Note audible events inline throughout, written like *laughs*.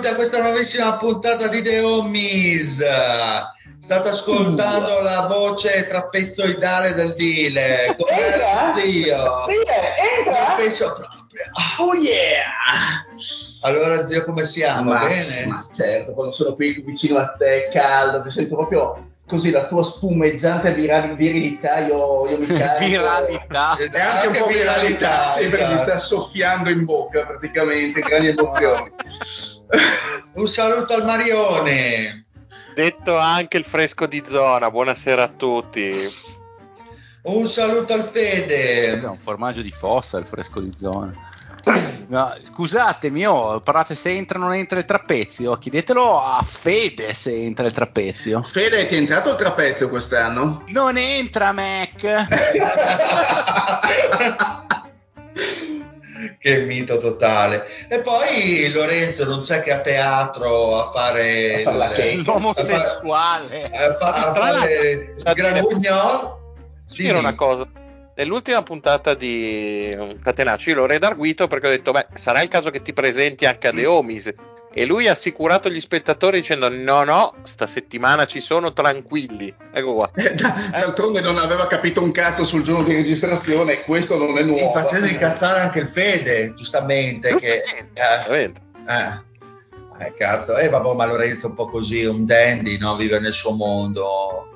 benvenuti a questa nuovissima puntata di The Homies. State ascoltando uh. la voce trapezzoidale del Vile. Come zio? Entra! Non penso proprio. Oh yeah! Allora zio come siamo? Ma, Bene? ma certo, quando sono qui vicino a te, caldo, ti sento proprio così la tua spumeggiante virali, virilità, io, io mi *laughs* carico. viralità. E anche, un po' viralità, sempre esatto. mi sta soffiando in bocca praticamente, grandi emozioni. *laughs* Un saluto al Marione. Detto anche il fresco di zona, buonasera a tutti. Un saluto al Fede. È un formaggio di fossa il fresco di zona. *clears throat* No, scusatemi, oh, parlate se entra o non entra il trapezio. Chiedetelo a Fede se entra il trapezio. Fede, ti è entrato il trapezio quest'anno? Non entra, Mac. *laughs* *laughs* che mito totale. E poi Lorenzo non c'è che a teatro a fare A la il-. L'omosessuale. a, fa- a fare dire- grabugnol. Posso dire una cosa. Nell'ultima puntata di Catenaccio io l'ho redarguito perché ho detto, beh, sarà il caso che ti presenti anche a The Homies. E lui ha assicurato gli spettatori dicendo, no, no, sta settimana ci sono tranquilli. Ecco qua. Eh, da- D'altronde non aveva capito un cazzo sul giorno di registrazione e questo non è E nuovo. facendo incazzare anche il Fede, giustamente. Che, Giustamente, eh, veramente. eh, eh, cazzo, eh, vabbè, ma Lorenzo è un po' così, un dandy, no? vive nel suo mondo.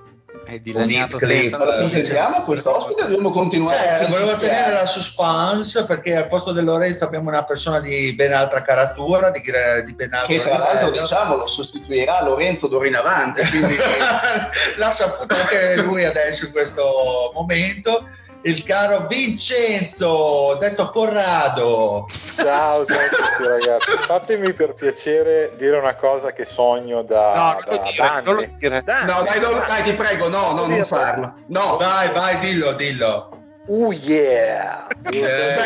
È dilaniato senza clip. Allora, presentiamo questo ospite, dobbiamo continuare. Cioè, volevo tenere la suspense perché al posto di Lorenzo abbiamo una persona di ben altra caratura, di, di ben altro Che tra l'altro diciamo lo sostituirà Lorenzo d'ora in avanti, quindi *laughs* l'ha saputo anche lui adesso in questo momento. Il caro Vincenzo, detto Corrado. Ciao, ciao a tutti ragazzi. Fatemi per piacere dire una cosa che sogno da, No, da, dire, da anni. non lo dire. Da anni, No, dai, no, dai, ti prego, no, no, non farlo. No, Vai, vai, dillo, dillo. Uh yeah! Eh,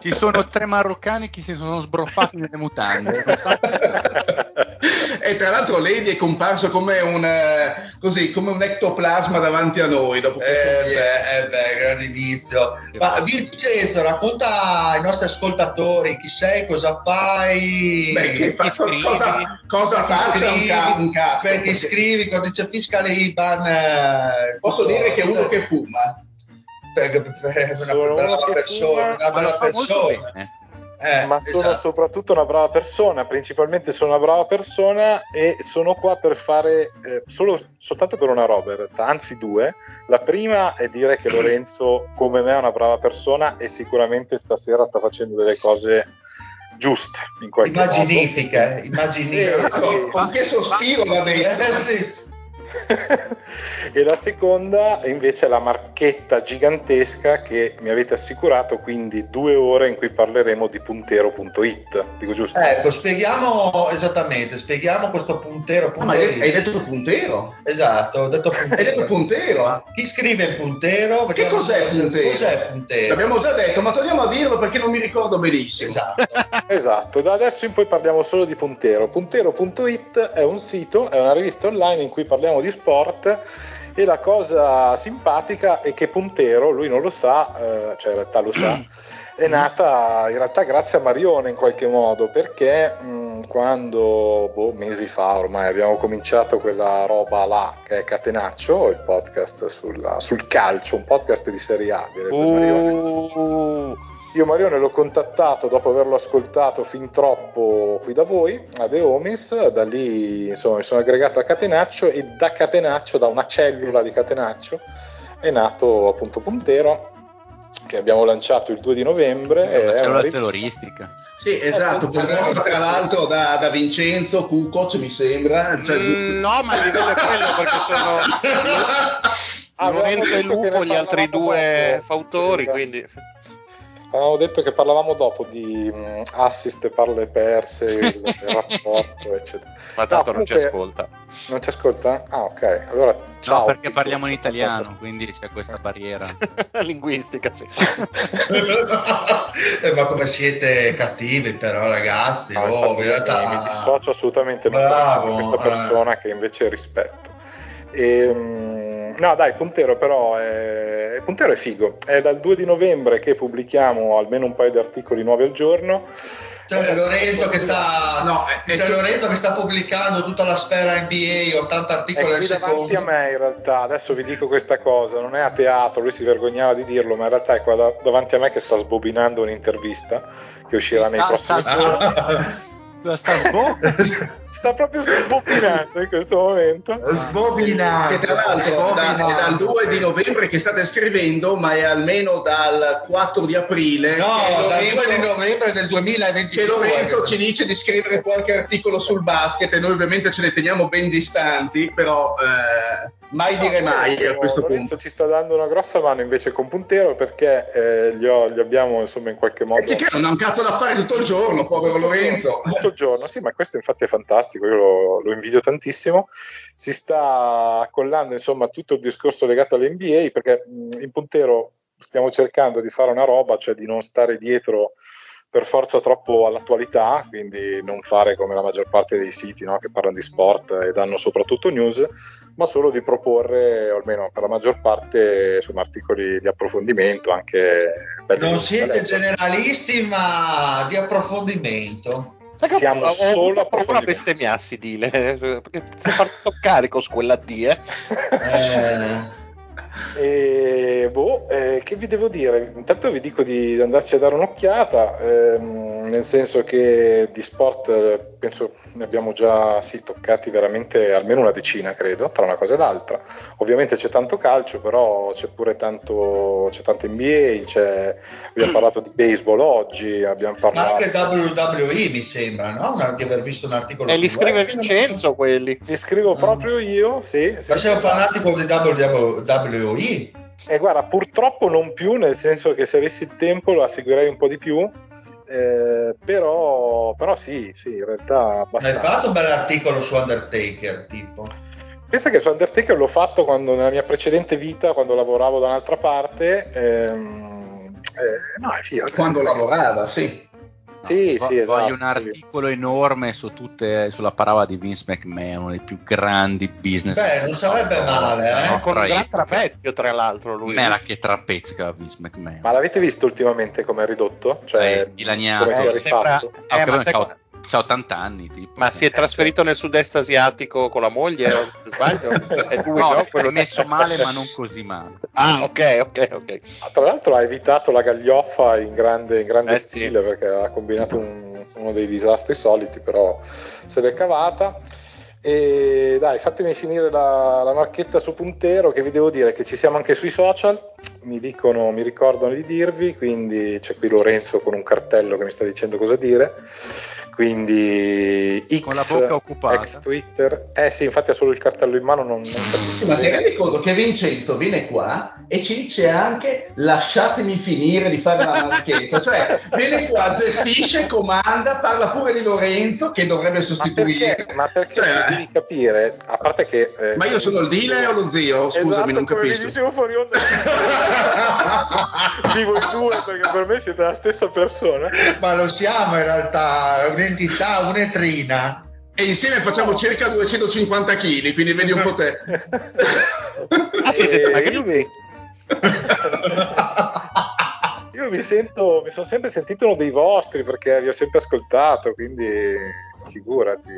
Ci sono tre maroccani che si sono sbroffati nelle mutande. *laughs* So- e tra l'altro Lady è comparso come un, eh, così, come un ectoplasma davanti a noi dopo questo Eh beh, eh beh, grande inizio. Ma Vincenzo, racconta ai nostri ascoltatori chi sei, cosa fai, Beh, fa- ti scrivi? cosa, cosa ti faccia un, ca- un cazzo? perché iscrivi, codice fiscale IBAN. eh, Posso tutto. dire che è uno che fuma. Per- per- per una uno che persona, fuma, una bella persona. Bene. Eh, Ma sono esatto. soprattutto una brava persona, principalmente sono una brava persona e sono qua per fare eh, solo, soltanto per una roba in realtà, anzi due. La prima è dire che Lorenzo, come me, è una brava persona e sicuramente stasera sta facendo delle cose giuste in qualche modo. Immaginifica, immaginifica. Eh, sì. Con, con che sospiro l'ha detto. Eh, sì. *laughs* e la seconda invece è la marchetta gigantesca che mi avete assicurato, quindi due ore in cui parleremo di puntero.it. Dico giusto? Ecco, spieghiamo esattamente, spieghiamo questo puntero. Ah, ma puntero. hai hai detto puntero? Esatto, ho detto *laughs* Hai puntero. detto puntero? Chi scrive puntero? Che cos'è puntero? Cos'è puntero? L'abbiamo già detto, ma torniamo a dirlo perché non mi ricordo benissimo. Esatto. *laughs* Esatto, da adesso in poi parliamo solo di Puntero. Puntero.it è un sito, è una rivista online in cui parliamo di sport E la cosa simpatica è che Puntero, lui non lo sa, eh, cioè in realtà lo sa, è nata in realtà grazie a Marione in qualche modo, perché mh, quando, boh, mesi fa ormai, abbiamo cominciato quella roba là, che è Catenaccio, il podcast sulla- sul calcio, un podcast di Serie A, direbbe Marione. Io Marione l'ho contattato dopo averlo ascoltato fin troppo qui da voi, a The Homies, da lì insomma mi sono aggregato a Catenaccio e da Catenaccio, da una cellula di Catenaccio, è nato appunto Puntero, che abbiamo lanciato il 2 di novembre. È una è cellula terroristica. Sì, esatto, composta tra l'altro da, da Vincenzo Cucoc, mi sembra. Cioè, mm, no, ma il livello è quello perché sono *laughs* Lorenzo e Lupo, gli altri due fautori, quindi Avevamo detto che parlavamo dopo di mh, assist e parle perse, il, il *laughs* rapporto, eccetera. ma tanto non ci ascolta. Non ci ascolta? Ah, ok. Allora, ciao. no, perché parliamo in italiano, quindi c'è questa barriera. *laughs* Linguistica, sì. Eh, ma come siete cattivi però ragazzi, No, oh, infatti, in realtà... mi dissocio assolutamente Bravo, da questa eh. persona che invece rispetto. Ehm, no, dai, Puntero però è, Puntero è figo. È dal 2 di novembre che pubblichiamo almeno un paio di articoli nuovi al giorno. C'è Lorenzo che sta, No, è- è c'è che- Lorenzo che sta pubblicando tutta la sfera NBA, 80 È articoli al qui davanti secondo. a me in realtà, adesso vi dico questa cosa, non è a teatro, lui si vergognava di dirlo, ma in realtà è qua da- davanti a me che sta sbobinando un'intervista che uscirà nei Sta- prossimi sta- giorni. Cosa sta sbo- Sta proprio sbobinando in questo momento. Sbobinato. Che tra l'altro da- è dal 2 di novembre che state scrivendo, ma è almeno dal 4 di aprile. No, che dal Lorenzo- 2 di novembre del che 2022. Lorenzo ci dice di scrivere qualche articolo sul basket e noi ovviamente ce ne teniamo ben distanti, però eh, mai dire mai a questo Lorenzo punto. ci sta dando una grossa mano invece con Puntero perché eh, gli, ho- gli abbiamo insomma in qualche modo che non ha un cazzo da fare tutto il giorno, povero Lorenzo. tutto il giorno, sì, ma questo infatti è fantastico, io lo, lo invidio tantissimo. Si sta accollando insomma tutto il discorso legato all'NBA perché in Puntero stiamo cercando di fare una roba, cioè di non stare dietro per forza troppo all'attualità, quindi non fare come la maggior parte dei siti no, che parlano di sport e danno soprattutto news, ma solo di proporre, o almeno per la maggior parte, insomma, articoli di approfondimento, anche Non siete generalisti, ma di approfondimento. Siamo ho, ho solo paura approfondimenti. bestemmiassi, Dile, perché ti sei partito carico su quella D, eh. Eh, E boh, eh, che vi devo dire? Intanto vi dico di andarci a dare un'occhiata, ehm, nel senso che di sport eh, penso ne abbiamo già sì, toccati veramente almeno una decina, credo, tra una cosa e l'altra. Ovviamente c'è tanto calcio, però c'è pure tanto, c'è tanto NBA, c'è- abbiamo parlato di baseball oggi, abbiamo ma parlato... anche WWE mi sembra, no? Una- di aver visto un articolo E su li scrive. Vincenzo quelli. Li scrivo Ah. proprio io, sì. sì. Ma sei un fanatico di WWE? E guarda, purtroppo non più, nel senso che se avessi il tempo la seguirei un po' di più, eh, però, però sì, sì, in realtà Hai abbastanza. fatto un bell'articolo su Undertaker, tipo. Pensa che su Undertaker l'ho fatto quando nella mia precedente vita, quando lavoravo da un'altra parte. ehm, eh, no, è figo. Quando lavorava, sì. Sì, Vo- sì, esatto, Voglio un sì. articolo enorme su tutte, sulla parola di Vince McMahon, uno dei più grandi business. Beh, non sarebbe male, eh? No, Con un gran trapezio, tra l'altro, lui. Mera che trapezzica Vince McMahon. Ma l'avete visto ultimamente come è ridotto? Cioè, Eh, dilaniato. come si è Eh, sembra- rifatto? Ah, eh, che ma poi c'ha 80 anni, tipo. Ma si è trasferito nel sud-est asiatico con la moglie, o sbaglio? È *laughs* lui, No, no? è Quello messo male, ma non così male. Ah, ok, ok, ok. Ah, Tra l'altro ha evitato la gaglioffa in grande, in grande Eh, sì. stile perché ha combinato un- uno dei disastri soliti, però se l'è cavata. E dai, fatemi finire la, la marchetta su Puntero, che vi devo dire che ci siamo anche sui social, mi dicono, mi ricordano di dirvi, quindi c'è qui Lorenzo con un cartello che mi sta dicendo cosa dire. Quindi X, Con la bocca occupata. ex Twitter, eh sì, infatti ha solo il cartello in mano, non, non Sì, capisco ma ti rendi conto che Vincenzo viene qua e ci dice anche lasciatemi finire di fare la marchetta, cioè viene qua, gestisce, comanda, parla pure di Lorenzo che dovrebbe Ma sostituire. perché, ma perché Cioè, devi capire, a parte che... eh, Ma io sono il dealer o lo zio? Scusami, esatto, non capisco. dicevo fuori onda *laughs* di voi due perché per me siete la stessa persona Ma lo siamo in realtà, è un'entità, un'etrina. E insieme facciamo circa 250 kg, quindi vedi un po' te. siete Eh, dimagriti? io mi- *laughs* Io mi sento, mi sono sempre sentito uno dei vostri perché vi ho sempre ascoltato, quindi figurati.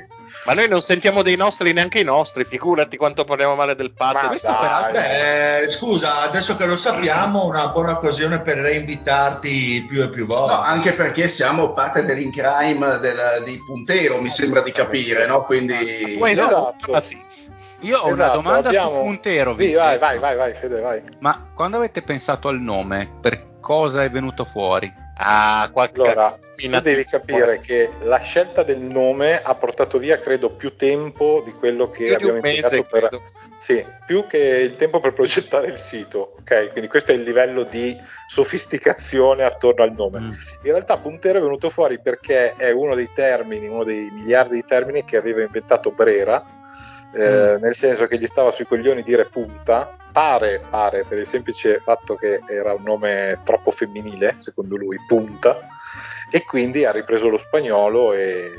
Ma noi non sentiamo dei nostri neanche i nostri, figurati quanto parliamo male del Ma patto. questo dai, peraltro- Beh, scusa, adesso che lo sappiamo, una buona occasione per reinvitarti più e più volte. No, anche perché siamo parte dell'incrime del- di Puntero, mi sembra di capire, no? Quindi... Hai Esatto. ma sì. Io ho una Esatto, domanda abbiamo- su Puntero. Sì, vai, vai, vai, vai, Fede, vai. Ma quando avete pensato al nome, per cosa è venuto fuori? Ah, qualche Allora, tu devi capire che la scelta del nome ha portato via, credo, più tempo di quello che Più abbiamo impiegato per... Sì, più che il tempo per progettare il sito, ok? Quindi questo è il livello di sofisticazione attorno al nome. Mm. In realtà Puntero è venuto fuori perché è uno dei termini, uno dei miliardi di termini che aveva inventato Brera, eh, nel senso che gli stava sui coglioni dire punta, pare, pare, per il semplice fatto che era un nome troppo femminile, secondo lui, punta, e quindi ha ripreso lo spagnolo e,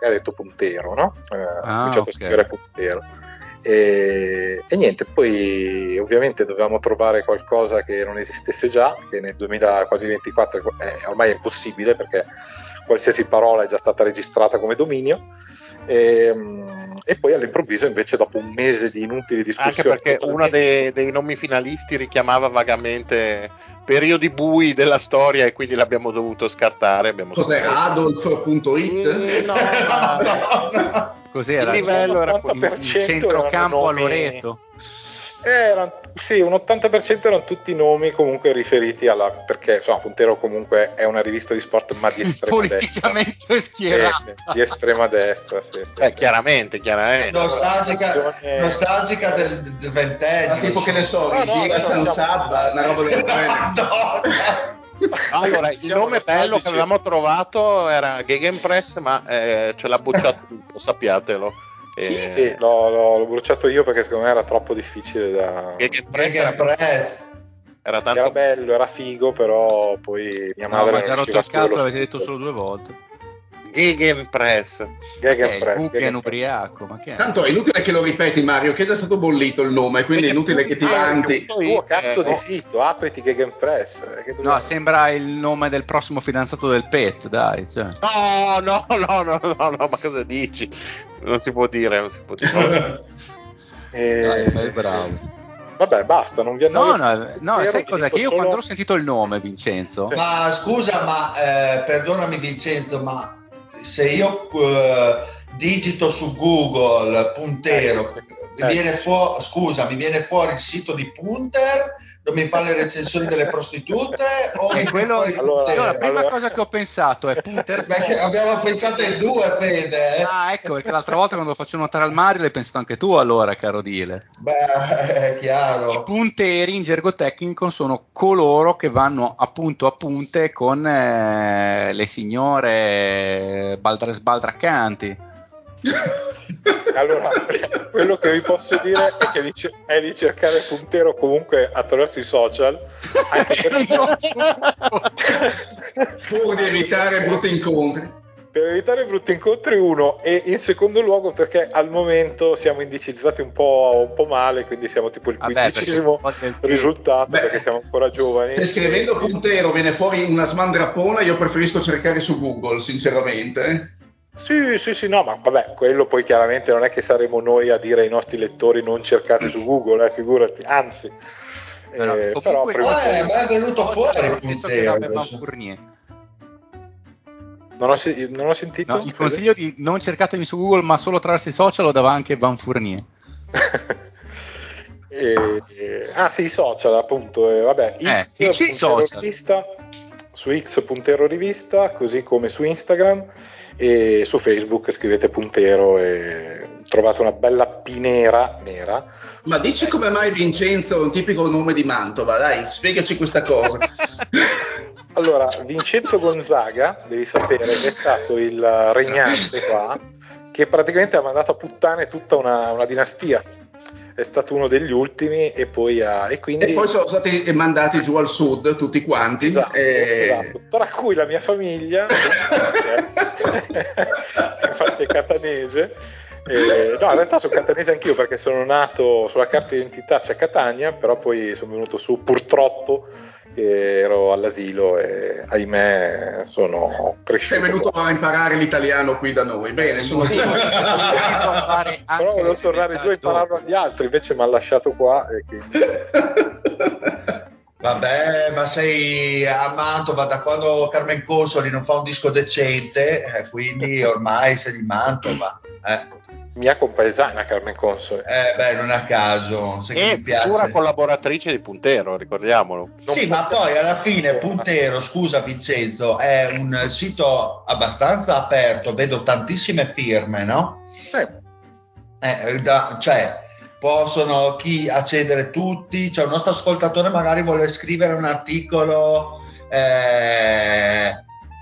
e ha detto puntero, no? Eh, ha Ah, cominciato ok. a scrivere puntero. E, e niente, poi ovviamente dovevamo trovare qualcosa che non esistesse già, che nel 2000 quasi 24 è, ormai è impossibile perché qualsiasi parola è già stata registrata come dominio. E, mm, e poi all'improvviso, invece, dopo un mese di inutili Anche discussioni, perché uno dei, dei nomi finalisti richiamava vagamente periodi bui della storia e quindi l'abbiamo dovuto scartare. Abbiamo Cos'è scartato. Adolf.it? Mm, no, *laughs* ma- Cos'era? Il livello era 80% centrocampo a Loreto. Erano- sì, un 80% erano tutti nomi comunque riferiti alla. perché insomma, Puntero comunque è una rivista di sport, ma di *laughs* estrema destra. Politicamente schierata. Sì, sì, di estrema destra, sì, sì, Eh, chiaramente, chiaramente. nostalgica, Eh, nostalgica del, del ventennio. tipo che ne so, No, no, San Sabba, una roba del genere. Allora, il nome bello che avevamo trovato era Gegenpress, ma eh, ce l'ha bocciato tutto, sappiatelo. Eh, Sì, l'ho, l'ho- l'ho bruciato io perché secondo me era troppo difficile da. Gegenpress era, Gegenpress. era tanto Era bello, era figo, però poi mia No, madre ma non già rotto il cazzo, l'avete detto solo due volte. Gegenpress. Eh, Gegenpress, Guggen Gegenpress. ubriaco, ma che è? Tanto è inutile che lo ripeti Mario, che è già stato bollito il nome, quindi è inutile che ti Ah, vanti. punto Tuo it, cazzo eh, di no. sito, apriti Gegenpress. eh, che dobbiamo- No, sembra il nome del prossimo fidanzato del Pet, dai. Cioè. No, no, no, no, no, no, ma cosa dici? Non si può dire, non si può dire. *laughs* Eh, Dai, sei bravo. Vabbè, basta, non vi No, annoio. no, no, Spero, sai cosa? Che io solo- quando ho sentito il nome, Vincenzo, Ma scusa, ma eh, perdonami Vincenzo, ma se io eh, digito su Google puntero, Eh, mi viene fuori, scusa, mi viene fuori il sito di Punter dove mi fa le recensioni delle prostitute o mi è viene quello, fuori Allora, no, la prima allora- cosa che ho pensato è Punter Perché abbiamo pensato in due, Fede. eh. Ah, ecco, perché l'altra volta quando lo faccio notare al Mario l'hai pensato anche tu allora, caro Dile. Beh, è I chiaro. punteri in gergo tecnico sono coloro che vanno appunto a punte con eh, le signore baldra- sbaldraccanti. *laughs* Allora, quello che vi posso dire è che di, è di cercare puntero comunque attraverso i social, anche perché Pur di evitare brutti incontri. per evitare brutti incontri uno e in secondo luogo perché al momento siamo indicizzati un po', un po' male, quindi siamo tipo il perché quindicesimo risultato Beh, perché siamo ancora giovani. Se scrivendo puntero viene fuori una smandrappona, io preferisco cercare su Google, sinceramente. Sì, sì, sì, no, ma vabbè, quello poi chiaramente non è che saremo noi a dire ai nostri lettori non cercate su Google, eh, figurati, anzi. Però, Eh, comunque- però prima- Eh, ma è venuto fuori il Penso che adesso. Fournier. non, ho, non ho sentito. No, il consiglio di non cercatemi su Google, ma solo attraverso i social lo dava anche Van Fournier. E- *laughs* e- ah sì, i social appunto, eh, vabbè, Eh, X Puntero social. Rivista, su X Puntero Rivista, così come su Instagram e su Facebook scrivete Puntero e trovate una bella pinera nera. Ma dici come mai Vincenzo è un tipico nome di Mantova, dai, spiegaci questa cosa. *laughs* Allora, Vincenzo Gonzaga, devi sapere che è stato il regnante qua, che praticamente ha mandato a puttane tutta una, una dinastia. È stato uno degli ultimi e poi ha... E quindi... e poi sono stati mandati giù al sud tutti quanti. Esatto, e- esatto. tra cui la mia famiglia, *laughs* *laughs* infatti è catanese, E, no, in realtà sono catanese anch'io perché sono nato sulla carta d'identità c'è Catania, però poi sono venuto su purtroppo ero all'asilo e ahimè sono cresciuto. Sei venuto a imparare l'italiano qui da noi. Bene, sono Sì, Però volevo tornare giù a impararlo agli altri, invece mi ha lasciato qua e quindi... Vabbè, ma sei a Mantova da quando Carmen Consoli non fa un disco decente, eh, quindi ormai sei di Mantova. Eh, Mia compaesana Carmen Consoli. eh, beh, non a caso, che E futura collaboratrice di Puntero, ricordiamolo. Non Sì, ma poi alla fine Puntero, scusa Vincenzo, è un sito abbastanza aperto, vedo tantissime firme, no? Eh, da- cioè, possono chi accedere tutti, cioè un nostro ascoltatore magari vuole scrivere un articolo, eh,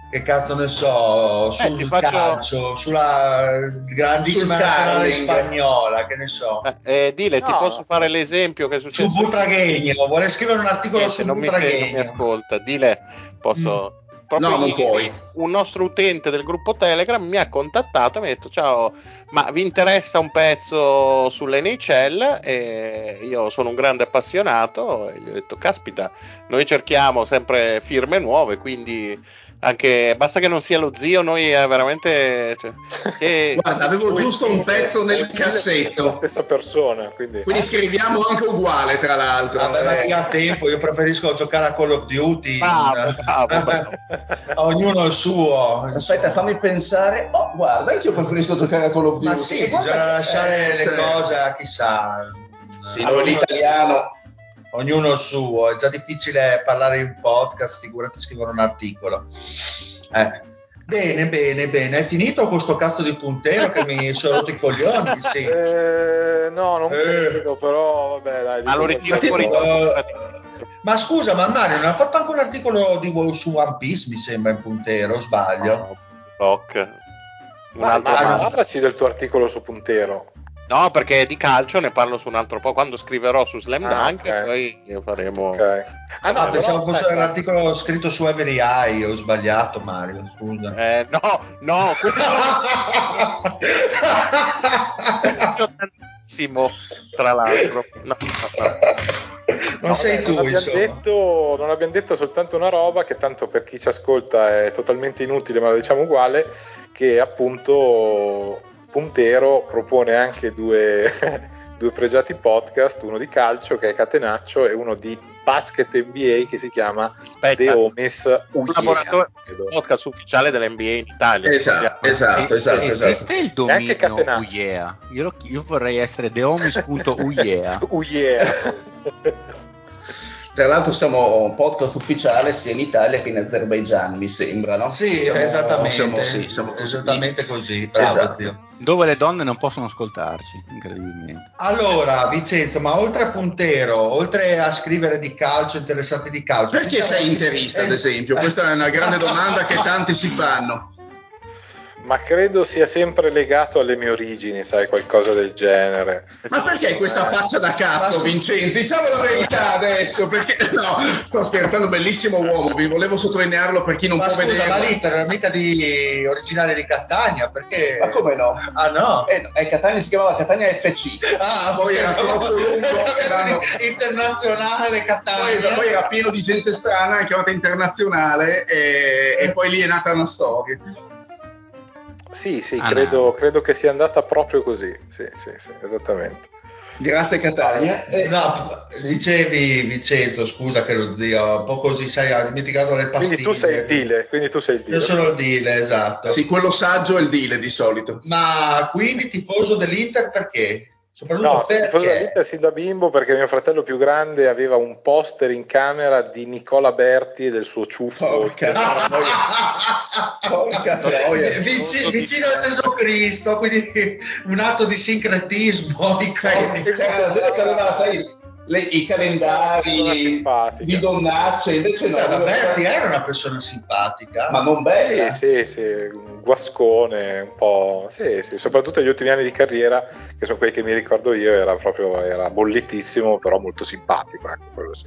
che cazzo ne so, sul ti faccio- calcio, sulla grandissima Sul nazionale curling. spagnola, che ne so. Eh, eh, Dile, ti No. posso fare l'esempio che è successo? Su Butraghegno, vuole scrivere un articolo Niente, su non, mi sei- non mi Butraghegno. ascolta. Dile, posso... Proprio No, ieri. Un nostro utente del gruppo Telegram mi ha contattato e mi ha detto: Ciao, ma vi interessa un pezzo sull'NHL? E io sono un grande appassionato. E gli ho detto: Caspita, noi cerchiamo sempre firme nuove, quindi anche basta che non sia lo zio, noi eh, veramente. Cioè, se- *laughs* Guarda, avevo giusto un pezzo nel È la cassetto. stessa persona, quindi... Quindi scriviamo anche uguale, tra l'altro. Vabbè, ma Eh, chi ha tempo, io preferisco giocare a Call of Duty. Bravo, bravo, *laughs* bravo. Ognuno il suo. Aspetta, fammi pensare. Oh, guarda, anche io preferisco giocare a Call of Duty. Ma sì, bisogna lasciare le cioè, cose a chissà. Sì, Allora, noi l'italiano. Ognuno il suo, è già difficile parlare in podcast, figurati scrivere un articolo. Eh. Bene, bene, bene. È finito questo cazzo di puntero che mi sono rotto i coglioni? *laughs* Sì. Eh, no, non Eh. credo, però vabbè, dai. Ma lo dico ritiro qualche fuori. Ma scusa, ma Mario non ha fatto anche un articolo di, su One Piece, mi sembra, in puntero, o sbaglio? No, Block. Un Ma, ma parlaci del tuo articolo su Puntero. No, perché di calcio ne parlo su un altro po'. Quando scriverò su Slam Ah, Dunk, ok. poi faremo. Ok. Ah, Ah, no, pensavo però, fosse un articolo scritto su Every Eye, ho sbagliato Mario, scusa. Eh, no, no, quello tantissimo, tra l'altro. No, no, no. non No, sei tu, non abbiamo, detto, non abbiamo detto soltanto una roba che tanto per chi ci ascolta è totalmente inutile, ma la diciamo uguale, che appunto Puntero propone anche due, *laughs* due pregiati podcast, uno di calcio che è Catenaccio e uno di basket NBA che si chiama The Aspetta, Homies collaboratore credo. podcast ufficiale dell'NBA in Italia. Esatto, esatto, esatto, esatto. Esiste il dominio. UYEA? Io, io vorrei essere thehomies.uyea. Oh *laughs* yeah. *laughs* Tra l'altro siamo un podcast ufficiale sia in Italia che in Azerbaigian, mi sembra, no? Sì, Siamo- esattamente, siamo- sì, siamo così. esattamente così, bravo Esatto. zio. Dove le donne non possono ascoltarci, incredibilmente. Allora, Vincenzo, ma oltre a Puntero, oltre a scrivere di calcio, interessati di calcio... Perché sei interista, ad esempio? Questa è una grande domanda che tanti si fanno. Ma credo sia sempre legato alle mie origini, sai, qualcosa del genere. Ma perché hai questa faccia da cazzo, Vincenzo? Diciamo la verità adesso, perché no, sto scherzando, bellissimo uomo, vi volevo sottolinearlo per chi non Ma può scusa, vedere. ma l'Inter è mica di originale di Catania, perché... Ma come no? Ah no? Eh, no, eh, Catania si chiamava Catania FC. Ah, poi era troppo lungo, *laughs* erano- internazionale Poi, Catania. poi era pieno di gente strana, è chiamata internazionale, e, e poi lì è nata una storia. Sì, sì, Ah, credo, no. credo che sia andata proprio così. Sì, sì, sì, esattamente. Grazie Catania. Eh, No, dicevi Vincenzo, scusa che lo zio, un po' così, sai, ha dimenticato le pastiglie. Quindi tu sei il dealer, quindi tu sei il Io dealer. sono il dealer, esatto. sì, quello saggio è il deal di solito. Ma quindi tifoso dell'Inter perché? Soprattutto No, sono tifoso perché? dell'Inter sin da bimbo perché mio fratello più grande aveva un poster in camera di Nicola Berti e del suo ciuffo. Porca *laughs* Porca troia. Vici- vicino a Gesù Cristo, quindi un atto di sincretismo Sai, iconico. c'era la gente aveva, sai, le- i calendari di donnacce, invece no. Beh, lui Berti era- una persona simpatica. ma non bella. Sì, sì, sì, un guascone, un po'. Sì, sì, soprattutto negli ultimi anni di carriera, che sono quelli che mi ricordo io, era proprio era bollitissimo, però molto simpatico. Ecco, quello sì.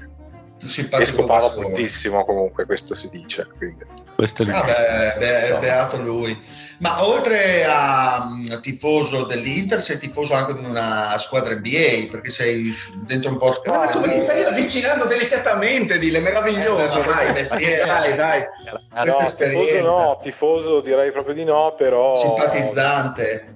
E simpatico scopava moltissimo, comunque, questo si dice. Quindi. Questo è il Vabbè, be- No. beato lui. Ma oltre a, a, tifoso dell'Inter, sei tifoso anche di una squadra NBA, perché sei dentro un po'... Ah, ma ti stai avvicinando delicatamente, dile, meraviglioso, eh, dai, mestiere, *laughs* dai, dai. Questa no, esperienza. Tifoso no, tifoso direi proprio di no, però... Simpatizzante.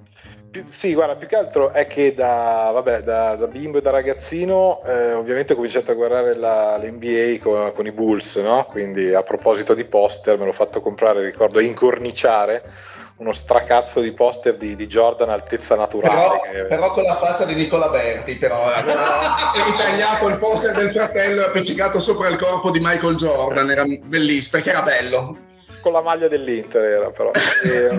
Sì, guarda, più che altro è che da, vabbè, da, da bimbo e da ragazzino eh, ovviamente ho cominciato a guardare la, l'NBA con, con, i Bulls, no? quindi a proposito di poster me l'ho fatto comprare, ricordo, incorniciare uno stracazzo di poster di, di Jordan altezza naturale. Però, che... però, con la faccia di Nicola Berti, però aveva *laughs* ritagliato il poster del fratello e appiccicato sopra il corpo di Michael Jordan, era bellissimo perché era bello con la maglia dell'Inter era però. E,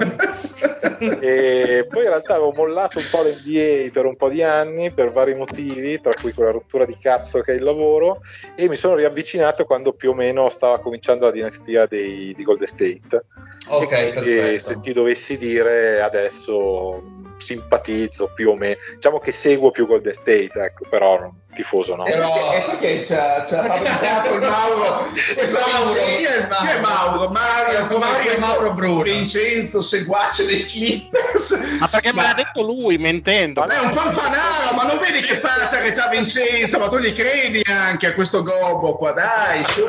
*laughs* e, poi in realtà avevo mollato un po' l'NBA per un po' di anni per vari motivi, tra cui quella rottura di cazzo che è il lavoro, e mi sono riavvicinato quando più o meno stava cominciando la dinastia dei, di Golden State. Ok, e se ti dovessi dire adesso simpatizzo più o meno, diciamo che seguo più Golden State, ecco, però tifoso no. Però è perché c'ha, c'ha fabbricato il Mauro, *laughs* Mauro, il Mauro? Chi è Mauro? Mario, Mario, Mauro Bruno. Vincenzo, seguace dei Clippers. Ma perché ma... me l'ha detto lui mentendo? Ma è un fanfanaro, ma non vedi che faccia che c'ha Vincenzo, ma tu gli credi anche a questo gobbo qua, dai, su.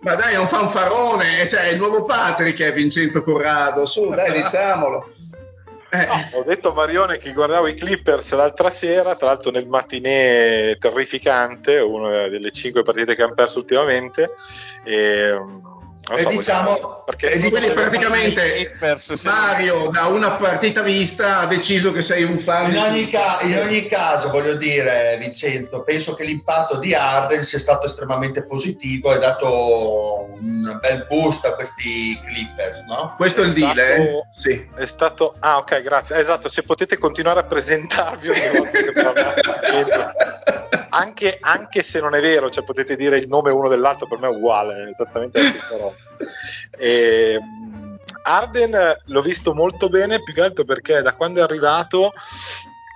ma dai, è un fanfarone, cioè è il nuovo Patrick è Vincenzo Corrado, su, dai, diciamolo. Eh. No, ho detto a Marione che guardavo i Clippers l'altra sera, tra l'altro nel matinè terrificante, una delle cinque partite che hanno perso ultimamente. E, e so, diciamo perché e quindi praticamente Mario da una partita vista ha deciso che sei un fan in ogni, ca- in ogni, caso voglio dire Vincenzo penso che l'impatto di Arden sia stato estremamente positivo e ha dato un bel boost a questi Clippers no? questo è, il deal eh? sì. è stato ah ok grazie esatto se potete continuare a presentarvi ogni volta che parlate *laughs* anche, anche, se non è vero, cioè potete dire il nome uno dell'altro, per me è uguale, è esattamente la stessa roba. E, Arden l'ho visto molto bene, più che altro perché da quando è arrivato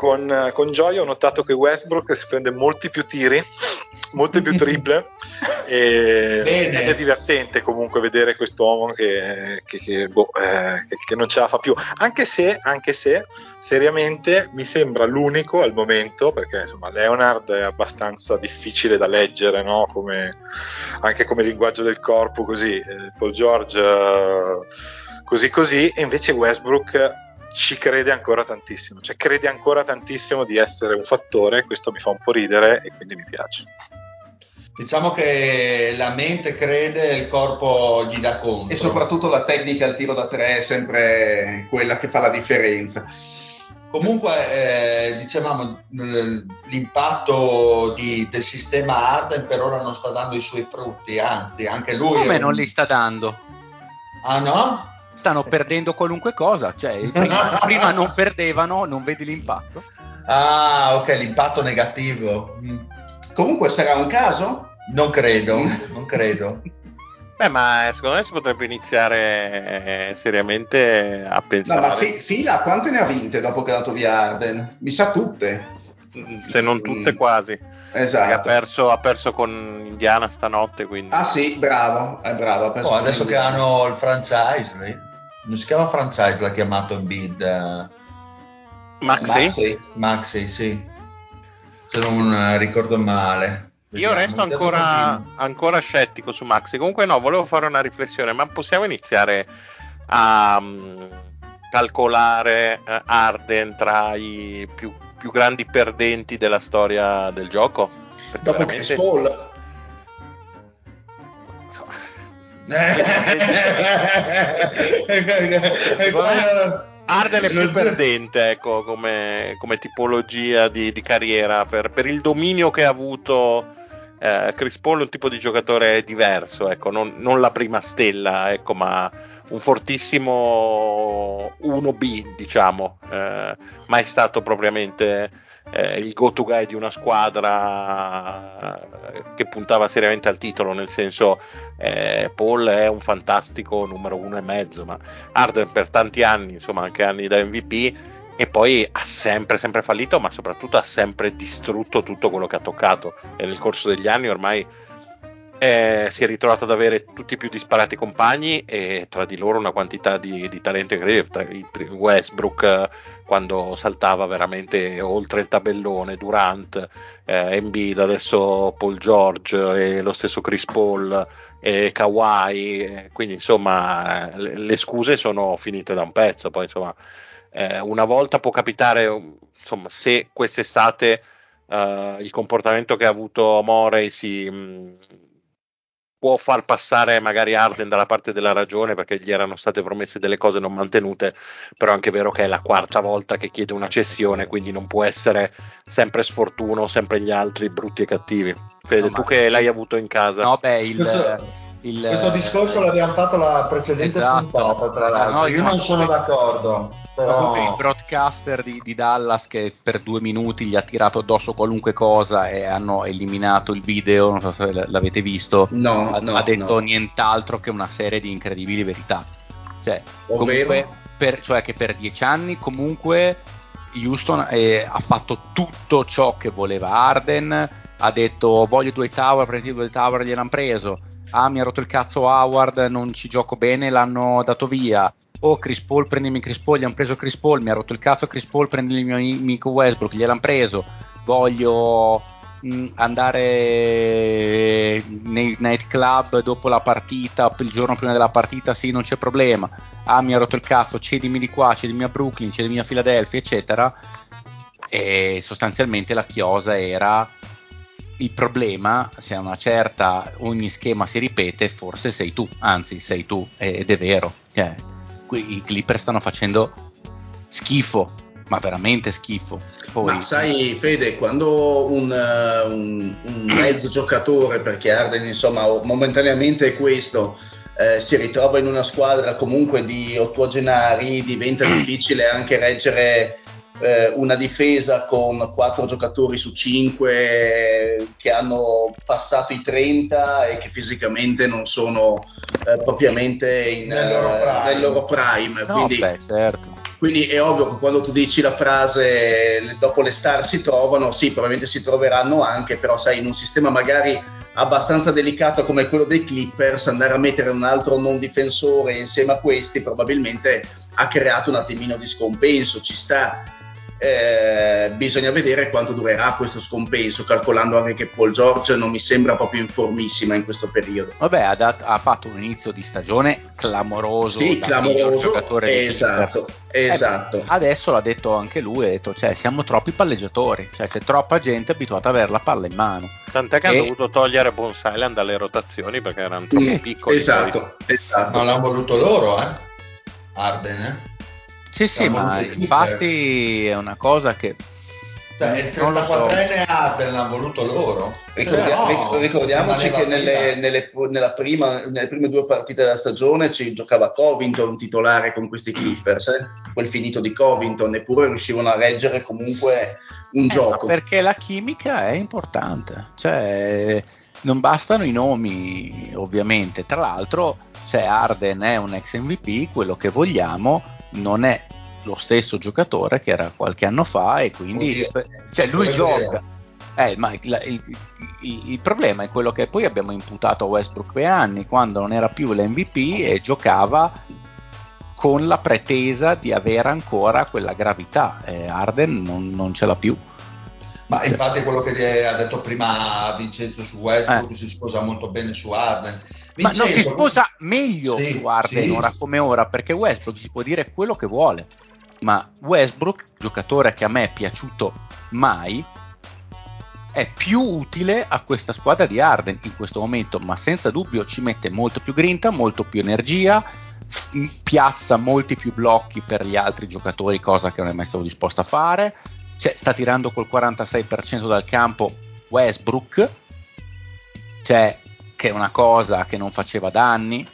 con, con gioia ho notato che Westbrook si prende molti più tiri, molte più *laughs* triple e, ed è divertente comunque vedere quest'uomo che, che, che, boh, eh, che, non ce la fa più, anche se, anche se seriamente mi sembra l'unico al momento, perché insomma Leonard è abbastanza difficile da leggere, no? come, anche come linguaggio del corpo, così, eh, Paul George eh, così così, e invece Westbrook ci crede ancora tantissimo, cioè crede ancora tantissimo di essere un fattore, questo mi fa un po' ridere e quindi mi piace. Diciamo che la mente crede e il corpo gli dà conto. E soprattutto la tecnica al tiro da tre è sempre quella che fa la differenza. Comunque, eh, dicevamo, l'impatto di, del sistema Arden per ora non sta dando i suoi frutti, anzi, anche lui. Come un... non li sta dando? Ah no? Stanno perdendo qualunque cosa, cioè *laughs* prima, prima, non perdevano, non vedi l'impatto. Ah, ok, l'impatto negativo. Mm. Comunque sarà un caso? Non credo, non credo. Beh, ma secondo me si potrebbe iniziare eh, seriamente a pensare. No, ma fi- Fila quante ne ha vinte dopo che è andato via Arden? Mi sa tutte. Se non tutte, mm. quasi. Esatto. Ha perso, ha perso, con Indiana stanotte. Quindi. Ah, sì, bravo. È bravo oh, adesso che hanno il franchise, lì non si chiama franchise l'ha chiamato Embiid uh, Maxi? Maxi Maxi sì. Se non ricordo male. Io resto ancora, ancora, scettico su Maxi. Comunque no volevo fare una riflessione ma possiamo iniziare a um, calcolare uh, Arden tra i più, più, grandi perdenti della storia del gioco? Perché dopo veramente... Chris Paul Arden è più perdente ecco, come, come tipologia di, di carriera. Per, per, il dominio che ha avuto eh, Chris Paul è un tipo di giocatore diverso ecco, non, non, la prima stella ecco, ma un fortissimo 1B diciamo eh, mai stato propriamente eh, il go-to guy di una squadra che puntava seriamente al titolo, nel senso eh, Paul è un fantastico numero uno e mezzo, ma Arden per tanti anni, insomma anche anni da MVP, e poi ha sempre, sempre fallito, ma soprattutto ha sempre distrutto tutto quello che ha toccato. E nel corso degli anni ormai eh, si è ritrovato ad avere tutti i più disparati compagni e tra di loro una quantità di, di talento incredibile. Westbrook eh, quando saltava veramente oltre il tabellone, Durant, eh, Embiid, adesso Paul George e lo stesso Chris Paul e Kawhi, eh, quindi insomma le, le, scuse sono finite da un pezzo, poi insomma eh, una volta può capitare, insomma se quest'estate uh, il comportamento che ha avuto Morey si... Mh, può far passare magari Arden dalla parte della ragione perché gli erano state promesse delle cose non mantenute, però è anche vero che è la quarta volta che chiede una cessione, quindi non può essere sempre sfortuno, sempre gli altri brutti e cattivi. Fede, no, tu che l'hai avuto in casa. No, beh, il, questo, il, questo discorso l'abbiamo fatto la precedente esatto. puntata, tra l'altro. No, io non sono d'accordo. Però... il broadcaster di, di, Dallas che per due minuti gli ha tirato addosso qualunque cosa e hanno eliminato il video, non so se l'avete visto, no, ha, no, ha detto no. nient'altro che una serie di incredibili verità. Cioè, comunque, per, cioè che per dieci anni comunque Houston eh, ha fatto tutto ciò che voleva Arden, ha detto voglio due tower, prendi due tower, gliel'hanno preso. Ah, mi ha rotto il cazzo Howard, non ci gioco bene, l'hanno dato via oh Chris Paul prendimi Chris Paul, gli hanno preso Chris Paul, mi ha rotto il cazzo Chris Paul, prendi il mio amico Westbrook, gliel'hanno preso, voglio mh, mm, andare nei nightclub dopo la partita, il giorno prima della partita, sì non c'è problema, ah mi ha rotto il cazzo, cedimi di qua, cedimi a Brooklyn, cedimi a Philadelphia, eccetera, e sostanzialmente la chiosa era il problema, se a una certa ogni schema si ripete, forse sei tu, anzi sei tu, ed è vero. Cioè, i Clipper stanno facendo schifo, ma veramente schifo. Poi... Ma sai, Fede, quando un, uh, un, un *clears throat* mezzo giocatore, perché Arden insomma momentaneamente è questo, eh, si ritrova in una squadra comunque di ottuagenari, diventa *clears throat* difficile anche reggere eh, una difesa con quattro giocatori su cinque che hanno passato i 30 e che fisicamente non sono eh, propriamente in, nel loro eh, prime. Nel loro prime. No, quindi, beh, certo. quindi, è ovvio che quando tu dici la frase dopo le star si trovano, sì, probabilmente si troveranno anche, però sai, in un sistema magari abbastanza delicato come quello dei Clippers, andare a mettere un altro non difensore insieme a questi probabilmente ha creato un attimino di scompenso, ci sta eh, bisogna vedere quanto durerà questo scompenso, calcolando anche che Paul George non mi sembra proprio informissima in questo periodo. Vabbè, ha, dat- ha fatto un inizio di stagione clamoroso. Sì, clamoroso. Esatto, esatto. Eh, adesso l'ha detto anche lui, ha detto, cioè, siamo troppi palleggiatori, cioè c'è troppa gente abituata ad avere la palla in mano. Tant'è che e... hanno dovuto togliere Bonsailand dalle rotazioni perché erano troppo sì, piccoli. Esatto, esatto. Ma l'hanno voluto loro, eh? Arden, eh? Sì, sì, ma infatti è una cosa che... Cioè, il 34enne so. Arden l'hanno voluto loro. Ricordia- no, ricordiamoci che nelle, nelle, nella prima, nelle prime due partite della stagione ci giocava Covington titolare con questi Clippers, eh? quel finito di Covington, eppure riuscivano a reggere comunque un eh, gioco. Perché la chimica è importante, cioè non bastano i nomi ovviamente, tra l'altro cioè Arden è un ex MVP, quello che vogliamo non è lo stesso giocatore che era qualche anno fa e quindi Oddio. cioè lui Oddio. gioca eh, ma il, il, il, il, problema è quello che poi abbiamo imputato a Westbrook per anni quando non era più l'MVP e giocava con la pretesa di avere ancora quella gravità eh, Arden non, non ce l'ha più ma infatti quello che ha detto prima Vincenzo su Westbrook eh. si sposa molto bene su Arden ma non si sposa meglio sì, su Arden sì. ora come ora, perché Westbrook si può dire quello che vuole, ma Westbrook, giocatore che a me è piaciuto mai, è più utile a questa squadra di Arden in questo momento, ma senza dubbio ci mette molto più grinta, molto più energia, piazza molti più blocchi per gli altri giocatori, cosa che non è mai stato disposto a fare, cioè, sta tirando col 46% dal campo Westbrook, cioè che è una cosa che non faceva da anni.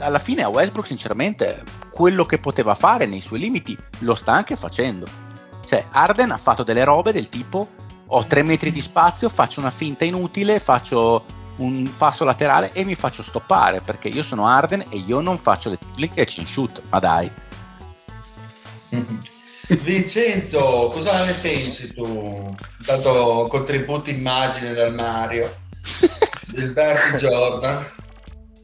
Alla fine a Westbrook sinceramente quello che poteva fare nei suoi limiti lo sta anche facendo. Cioè Arden ha fatto delle robe del tipo ho tre metri di spazio, faccio una finta inutile, faccio un passo laterale e mi faccio stoppare perché io sono Arden e io non faccio le, le catch and shoot, ma dai. Vincenzo, cosa ne pensi tu? Dato contributi immagine dal Mario. Gilberto Jordan.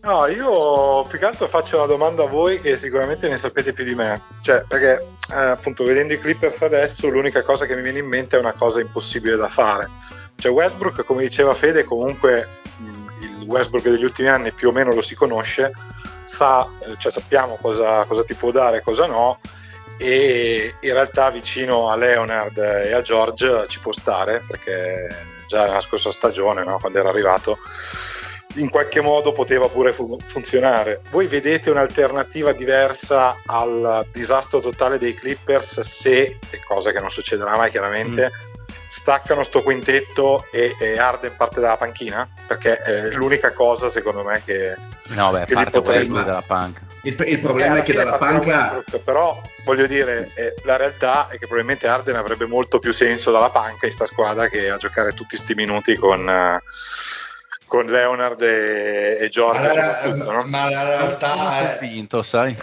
No, io più che altro faccio una domanda a voi che sicuramente ne sapete più di me. Cioè, perché eh, appunto vedendo i Clippers adesso l'unica cosa che mi viene in mente è una cosa impossibile da fare. Cioè Westbrook, come diceva Fede, comunque mh, il Westbrook degli ultimi anni più o meno lo si conosce, sa, cioè sappiamo cosa, cosa ti può dare e cosa no, e in realtà vicino a Leonard e a George ci può stare perché già la scorsa stagione, no, quando era arrivato, in qualche modo poteva pure fu- funzionare. Voi vedete un'alternativa diversa al disastro totale dei Clippers se, cosa che non succederà mai chiaramente, mm. Staccano sto quintetto e, e Arden parte dalla panchina? Perché è l'unica cosa secondo me che... No, beh, che parte potrebbe... dalla panca. Il, il problema eh, è che dalla panca... Però voglio dire, eh, la realtà è che probabilmente Arden avrebbe molto più senso dalla panca in sta squadra che a giocare tutti questi minuti con... Uh, con Leonard e, e Jordan. Ma la, no? ma la realtà, è, vinto, sai?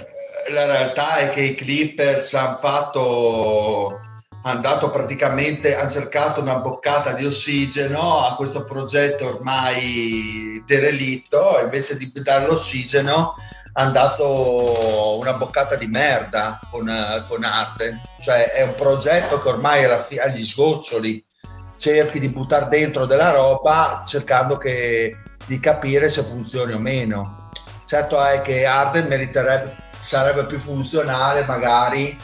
la realtà è che i Clippers hanno fatto hanno dato praticamente hanno cercato una boccata di ossigeno a questo progetto ormai derelitto invece di dare l'ossigeno hanno dato una boccata di merda con, con arte cioè è un progetto che ormai è agli sgoccioli cerchi di buttare dentro della roba cercando che, di capire se funzioni o meno. Certo è che Arden meriterebbe, sarebbe più funzionale magari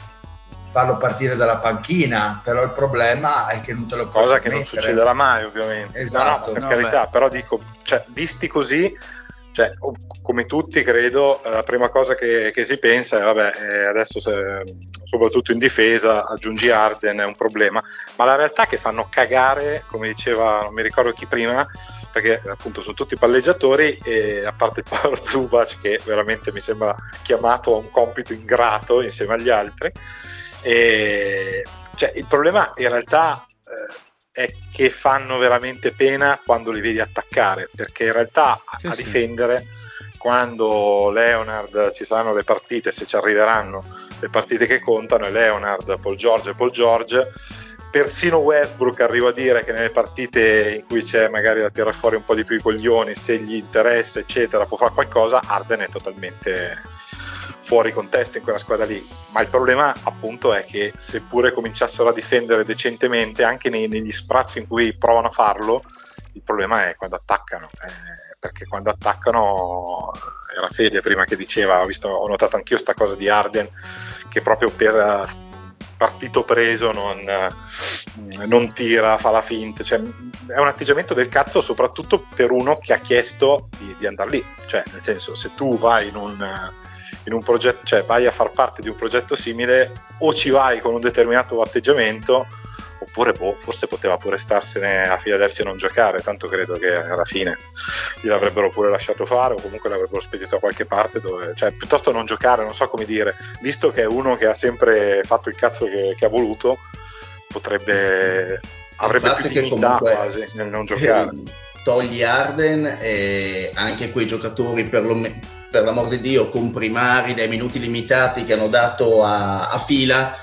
farlo partire dalla panchina, però il problema è che non te lo puoi Cosa che non succederà mai ovviamente. Esatto. No, no, per no, carità, beh. però dico, cioè, visti così cioè, come tutti credo, la prima cosa che, che si pensa è vabbè, eh, adesso se, soprattutto in difesa aggiungi Arden è un problema, ma la realtà è che fanno cagare, come diceva, non mi ricordo chi prima, perché appunto sono tutti palleggiatori e a parte il *laughs* Paolo Zubac che veramente mi sembra chiamato a un compito ingrato insieme agli altri, e, cioè, il problema in realtà... Eh, è che fanno veramente pena quando li vedi attaccare, perché in realtà sì, a sì. difendere quando Leonard ci saranno le partite, se ci arriveranno le partite che contano, e Leonard, Paul George e Paul George, persino Westbrook arriva a dire che nelle partite in cui c'è magari da tirare fuori un po' di più i coglioni, se gli interessa, eccetera, può fare qualcosa, Arden è totalmente fuori contesto in quella squadra lì, ma il problema appunto è che seppure cominciassero a difendere decentemente anche nei, negli sprazzi in cui provano a farlo, il problema è quando attaccano, eh, perché quando attaccano era Fede prima che diceva, ho, visto, ho notato anch'io sta cosa di Arden che proprio per uh, partito preso non, uh, non, tira, fa la finta, cioè, è un atteggiamento del cazzo soprattutto per uno che ha chiesto di, di andare lì, cioè nel senso se tu vai in un... In un progetto, cioè vai a far parte di un progetto simile, o ci vai con un determinato atteggiamento, oppure boh, forse poteva pure starsene a Filadelfia e non giocare, tanto credo che alla fine gliel'avrebbero pure lasciato fare o comunque l'avrebbero spedito a qualche parte dove, cioè piuttosto non giocare, non so come dire, visto che è uno che ha sempre fatto il cazzo che, che ha voluto, potrebbe avrebbe più dignità quasi nel non giocare. Togli Arden e anche quei giocatori per lo meno per l'amor di Dio, comprimari dai minuti limitati che hanno dato a, a fila,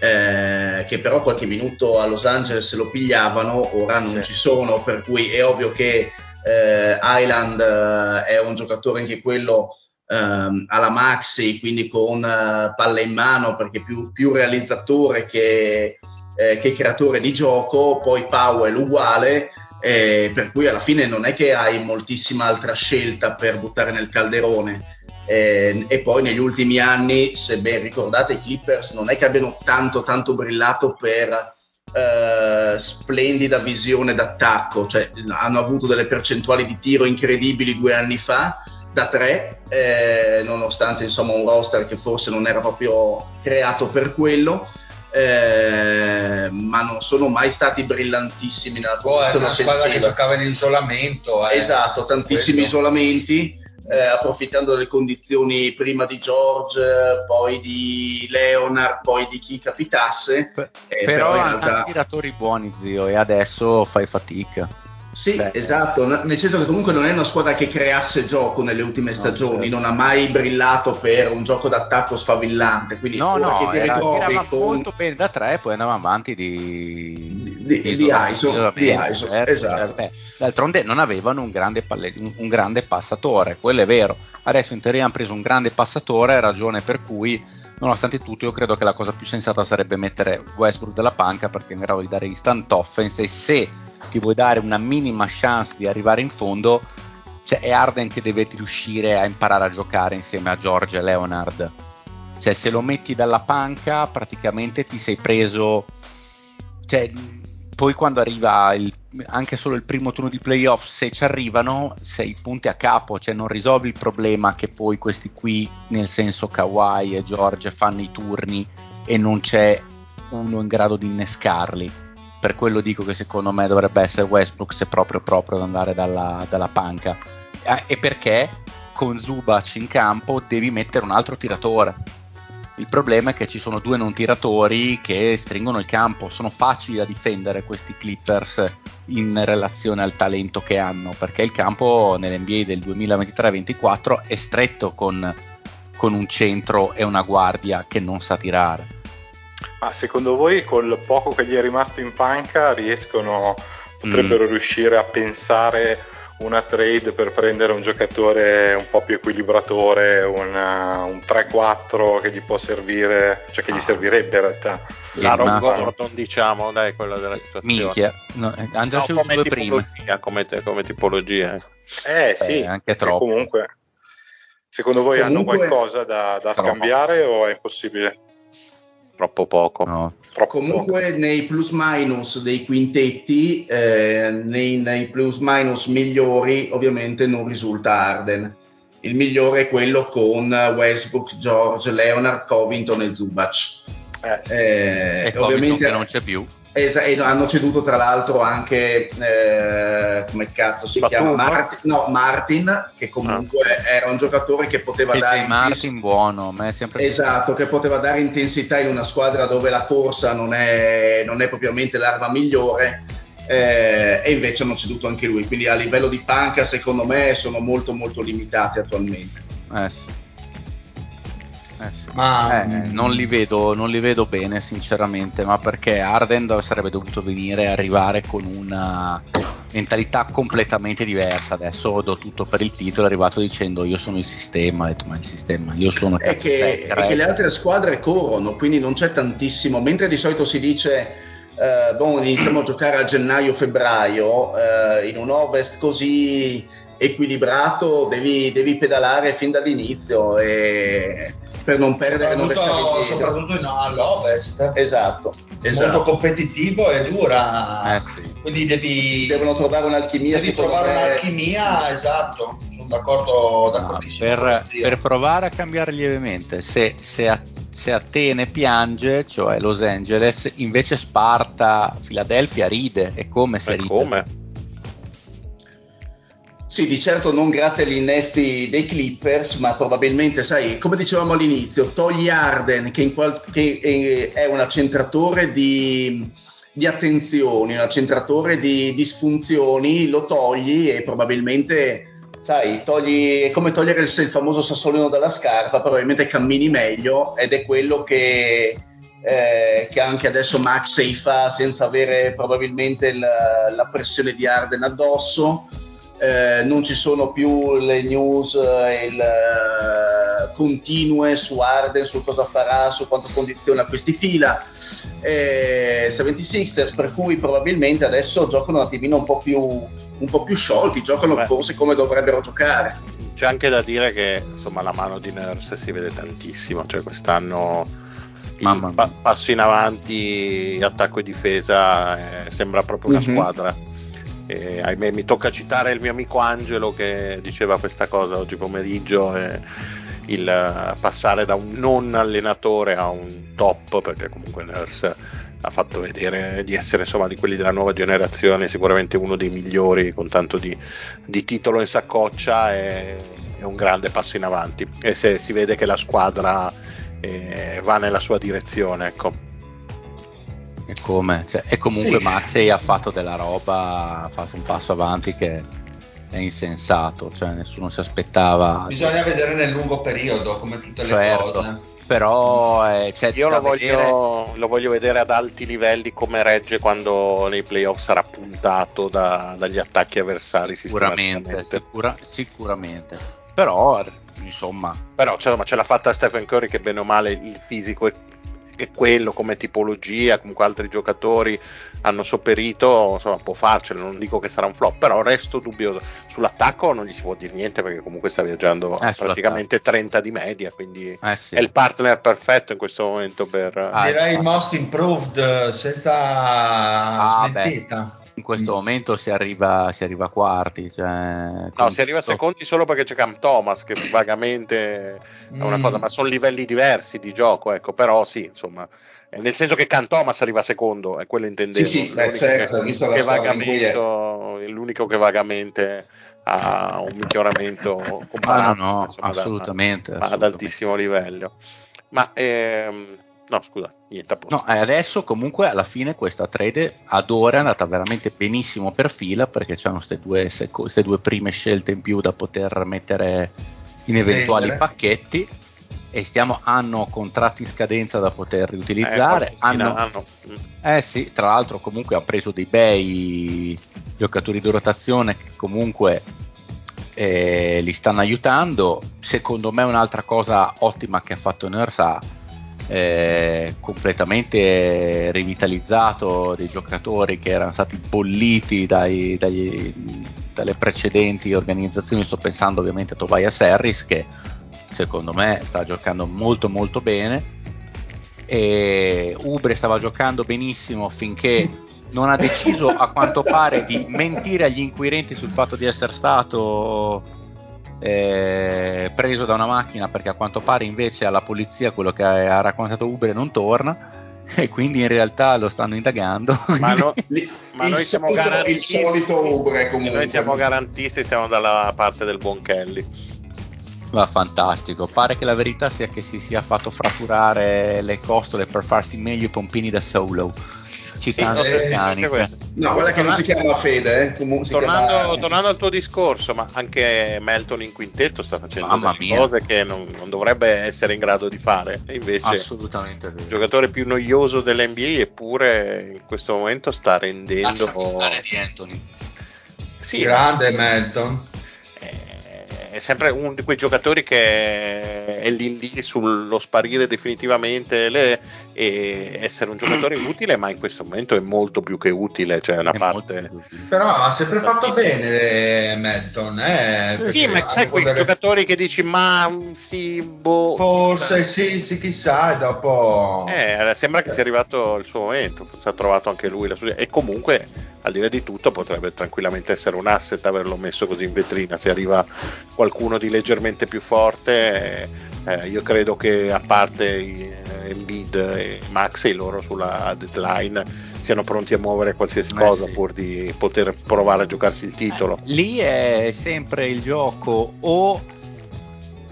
eh, che però qualche minuto a Los Angeles lo pigliavano, ora non sì. ci sono, per cui è ovvio che eh, Island eh, è un giocatore anche quello ehm, alla maxi, quindi con eh, palla in mano, perché più, più realizzatore che, eh, che creatore di gioco, poi Powell uguale, eh, per cui alla fine non è che hai moltissima altra scelta per buttare nel calderone. Eh, e poi negli ultimi anni, se ben ricordate, i Clippers non è che abbiano tanto tanto brillato per eh, splendida visione d'attacco, cioè hanno avuto delle percentuali di tiro incredibili due anni fa da tre, eh, nonostante insomma un roster che forse non era proprio creato per quello eh, ma non sono mai stati brillantissimi nella posizione oh, è una squadra che giocava in isolamento eh. esatto, tantissimi Questo. isolamenti eh, approfittando delle condizioni prima di George, poi di Leonard, poi di chi capitasse. Eh, però, però realtà... hanno tiratori buoni, zio, e adesso fai fatica. Sì, Beh. esatto, nel senso che comunque non è una squadra che creasse gioco nelle ultime stagioni, no, certo. non ha mai brillato per un gioco d'attacco sfavillante, quindi no, no, che ti era, ritrovi con... molto bene da tre e poi andava avanti di, di, di, di ISO, di ISO certo, esatto. Certo. D'altronde non avevano un grande, palle, un grande passatore, quello è vero. Adesso in teoria hanno preso un grande passatore, ragione per cui nonostante tutto io credo che la cosa più sensata sarebbe mettere Westbrook della panca perché è in grado di dare instant offense e se ti vuoi dare una minima chance di arrivare in fondo cioè è Arden che deve riuscire a imparare a giocare insieme a George e Leonard cioè se lo metti dalla panca praticamente ti sei preso cioè poi quando arriva il, anche solo il primo turno di playoff, se ci arrivano, sei punti a capo, cioè non risolvi il problema che poi questi qui, nel senso Kawhi e George, fanno i turni e non c'è uno in grado di innescarli. Per quello dico che secondo me dovrebbe essere Westbrook se proprio proprio ad andare dalla, dalla panca. Eh, e perché con Zubac in campo devi mettere un altro tiratore il problema è che ci sono due non tiratori che stringono il campo. Sono facili da difendere questi Clippers in relazione al talento che hanno, perché il campo nell'NBA del 2023-24 è stretto con, con un centro e una guardia che non sa tirare. Ma secondo voi col poco che gli è rimasto in panca riescono, potrebbero mm. riuscire a pensare una trade per prendere un giocatore un po' più equilibratore, una, un 3-4 che gli può servire, cioè che gli ah. servirebbe in realtà. L'Aaron Gordon, diciamo, dai, quello della situazione. Minchia, no, eh, hanno già no, come due prima. Come, come tipologia. Eh, eh sì, anche troppo. Comunque, secondo voi comunque, hanno qualcosa da, da scambiare o è impossibile? Troppo poco. No. Troppo Comunque poco. nei plus minus dei quintetti, eh, nei, nei, plus minus migliori ovviamente non risulta Arden. Il migliore è quello con Westbrook, George, Leonard, Covington e Zubac. Eh, eh, e ovviamente non c'è più. Esa- e hanno ceduto tra l'altro anche eh, come cazzo si Batum, chiama? Martin, no, Martin che comunque ah. era un giocatore che poteva che dare Martin intens- buono a sempre esatto che poteva dare intensità in una squadra dove la corsa non è, non è propriamente l'arma migliore eh, e invece hanno ceduto anche lui. Quindi a livello di panca secondo me sono molto molto limitati attualmente. Eh sì eh sì. Ma eh, non, li vedo, non, li vedo, bene, sinceramente. Ma perché Arden sarebbe dovuto venire e arrivare con una mentalità completamente diversa. Adesso do tutto per il titolo. È arrivato dicendo: Io sono il sistema. Ha detto: Ma il sistema, io sono. È che, è che le altre squadre corrono, quindi non c'è tantissimo. Mentre di solito si dice. Uh, boh, iniziamo a giocare a gennaio-febbraio uh, in un ovest così equilibrato devi, devi pedalare fin dall'inizio e per non perdere soprattutto, soprattutto in, all'ovest esatto, esatto. molto competitivo e dura. Eh, sì. quindi devi devono trovare un'alchimia devi trovare me... un'alchimia esatto. Sono d'accordo d'accordissimo no, per, per, provare a cambiare lievemente se, se, se Atene piange cioè Los Angeles invece Sparta Filadelfia ride è come se ride. come? Sì, di certo non grazie agli innesti dei Clippers, ma probabilmente, sai, come dicevamo all'inizio, togli Arden che, qual- che è un accentratore di, di, attenzioni, un accentratore di disfunzioni, lo togli e probabilmente, sai, togli, è come togliere il, il famoso sassolino dalla scarpa, probabilmente cammini meglio ed è quello che, eh, che anche adesso Maxey fa senza avere probabilmente la, la pressione di Arden addosso eh, non ci sono più le news eh, il, uh, continue su Arden, su cosa farà, su quanto condiziona questi fila. Eh, 76ers, per cui probabilmente adesso giocano un attimino un po' più, un po più sciolti, giocano Beh. forse come dovrebbero giocare. C'è anche da dire che insomma, la mano di Nurse si vede tantissimo, cioè quest'anno il pa- passo in avanti, attacco e difesa, eh, sembra proprio una mm-hmm. squadra e, ahimè, mi tocca citare il mio amico Angelo che diceva questa cosa oggi pomeriggio. Eh, il passare da un non allenatore a un top, perché comunque Nurse ha fatto vedere di essere insomma di quelli della nuova generazione, sicuramente uno dei migliori con tanto di, di titolo in saccoccia è, è, un grande passo in avanti e se si vede che la squadra eh, va nella sua direzione. Ecco. E come? Cioè, e comunque sì. Maxey ha fatto della roba, ha fatto un passo avanti che è insensato, cioè nessuno si aspettava. Bisogna vedere nel lungo periodo, come tutte le certo. cose. però eh, cioè, io lo voglio, vedere... lo voglio, vedere ad alti livelli come regge quando nei playoff sarà puntato da, dagli attacchi avversari sicuramente sicura, sicuramente però insomma però cioè, ce l'ha fatta Stephen Curry che bene o male il fisico è quello come tipologia, comunque altri giocatori hanno sopperito, insomma può farcelo, non dico che sarà un flop, però resto dubbioso. Sull'attacco non gli si può dire niente perché comunque sta viaggiando eh, praticamente 30 di media, quindi eh, sì. è il partner perfetto in questo momento per... Ah, Direi il most improved senza ah, smettita in questo mm. momento si arriva, si arriva a quarti. Cioè, no, si arriva a secondi solo perché c'è Cam Thomas che *coughs* vagamente è una mm. cosa, ma sono livelli diversi di gioco, ecco, però sì, insomma, nel senso che Cam Thomas arriva secondo, è quello intendevo. Sì, sì, beh, certo, che, visto che vagamento, è. l'unico che vagamente ha un miglioramento comparato, ah, no, no, insomma, assolutamente, da, assolutamente. ad altissimo livello. Ma ehm, No, scusa, niente a posto. No, adesso comunque alla fine questa trade ad ora è andata veramente benissimo per fila perché c'hanno queste due, seco- due prime scelte in più da poter mettere in eventuali Vendere. pacchetti e stiamo, hanno contratti in scadenza da poter riutilizzare. Eh, hanno, hanno. eh sì, tra l'altro comunque hanno preso dei bei giocatori di rotazione che comunque eh, li stanno aiutando. Secondo me un'altra cosa ottima che ha fatto Nersa eh, completamente rivitalizzato dei giocatori che erano stati bolliti dai, dai, dalle precedenti organizzazioni. Sto pensando ovviamente a Tobias Harris che secondo me sta giocando molto molto bene. E Ubre stava giocando benissimo finché non ha deciso a quanto pare di mentire agli inquirenti sul fatto di essere stato eh, preso da una macchina perché a quanto pare invece alla polizia quello che ha raccontato Uber non torna *laughs* e quindi in realtà lo stanno indagando. Ma, no, *laughs* ma noi siamo garantisti. Il solito Uber comunque. Noi siamo garantisti, siamo dalla parte del buon Kelly. Va fantastico, pare che la verità sia che si sia fatto fratturare le costole per farsi meglio i pompini da solo citando sì, eh, No, guarda che non si chiama Fede. Eh. Tornando, chiama... tornando, al tuo discorso, ma anche Melton in quintetto sta facendo delle cose che non, non, dovrebbe essere in grado di fare. E invece, assolutamente il giocatore più noioso dell'NBA, eppure in questo momento sta rendendo. Lasciami stare di Anthony. Sì, Grande Melton è sempre uno di quei giocatori che è lì lì sullo sparire definitivamente le, e essere un giocatore *clears throat* utile, ma in questo momento è molto più che utile, cioè una è parte... Però ha sempre fatto bene Melton, eh, Sì, ma sai quei delle... giocatori che dici ma sì, boh... Forse chissà. sì, sì, chissà, e dopo... Eh, sembra che sia arrivato il suo momento, si è trovato anche lui la sua... E comunque al di là di tutto potrebbe tranquillamente essere un asset averlo messo così in vetrina. Se arriva qualcuno di leggermente più forte eh, io credo che a parte Embiid e loro sulla deadline siano pronti a muovere qualsiasi Beh, cosa sì. pur di poter provare a giocarsi il titolo eh, lì è sempre il gioco o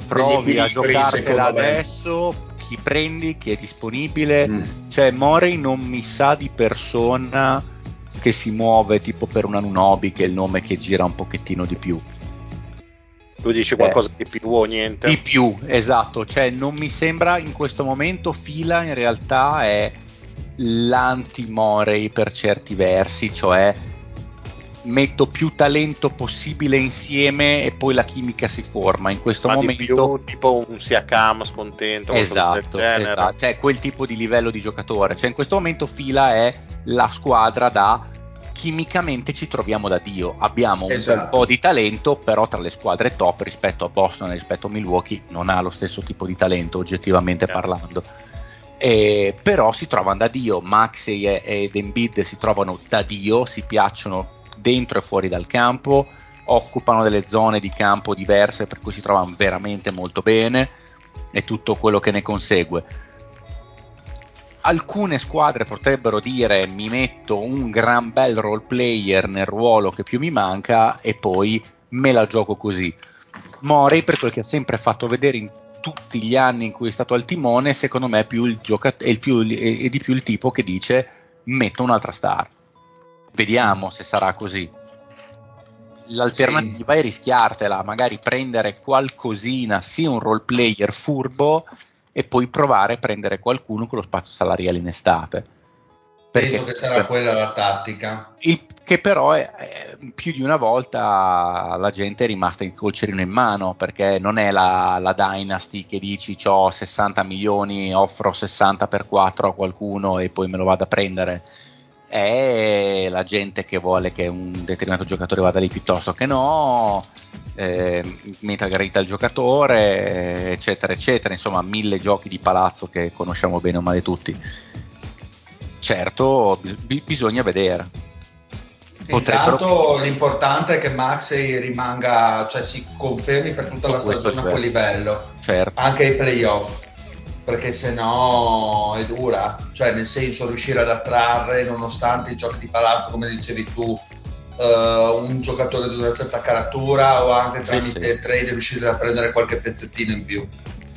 provi a giocartela adesso chi prendi, chi è disponibile mm. cioè Morey non mi sa di persona che si muove tipo per una Nunobi che è il nome che gira un pochettino di più. Tu dici qualcosa eh, di più o niente? Di più, esatto, cioè non mi sembra in questo momento Fila in realtà è l'anti-Morey per certi versi, cioè metto più talento possibile insieme e poi la chimica si forma. In questo Ma momento. Più, tipo un Siakam scontento. Esatto, esatto. Cioè quel tipo di livello di giocatore. Cioè in questo momento Fila è la squadra da chimicamente ci troviamo da Dio. Abbiamo esatto. un po' di talento, però tra le squadre top rispetto a Boston e rispetto a Milwaukee non ha lo stesso tipo di talento, oggettivamente yeah. parlando. E, però si trovano da Dio. Maxi ed Embiid si trovano da Dio, si piacciono dentro e fuori dal campo, occupano delle zone di campo diverse per cui si trovano veramente molto bene e tutto quello che ne consegue. Alcune squadre potrebbero dire mi metto un gran bel role player nel ruolo che più mi manca e poi me la gioco così. Morey per quel che ha sempre fatto vedere in tutti gli anni in cui è stato al timone, secondo me è, più il giocat- è, più, è di più il tipo che dice metto un'altra star Vediamo se sarà così. L'alternativa sì. è rischiartela, magari prendere qualcosina, sì un role player furbo e poi provare a prendere qualcuno con lo spazio salariale in estate. Perché, Penso che sarà quella la tattica. Il, che però è, è, più di una volta la gente è rimasta col cerino in mano perché non è la, la Dynasty che dici ho 60 milioni, offro 60 per 4 a qualcuno e poi me lo vado a prendere è la gente che vuole che un determinato giocatore vada lì piuttosto che no, eh, meta gradita al giocatore, eccetera, eccetera. Insomma, mille giochi di palazzo che conosciamo bene o male tutti. Certo, b- bisogna vedere. Intanto l'importante è che Maxey rimanga, cioè si confermi per tutta la stagione certo. a quel livello, certo. anche ai playoff perché se no è dura, cioè nel senso riuscire ad attrarre nonostante i giochi di palazzo come dicevi tu uh, un giocatore di una certa caratura o anche tramite sì, sì. trade riuscire a prendere qualche pezzettino in più.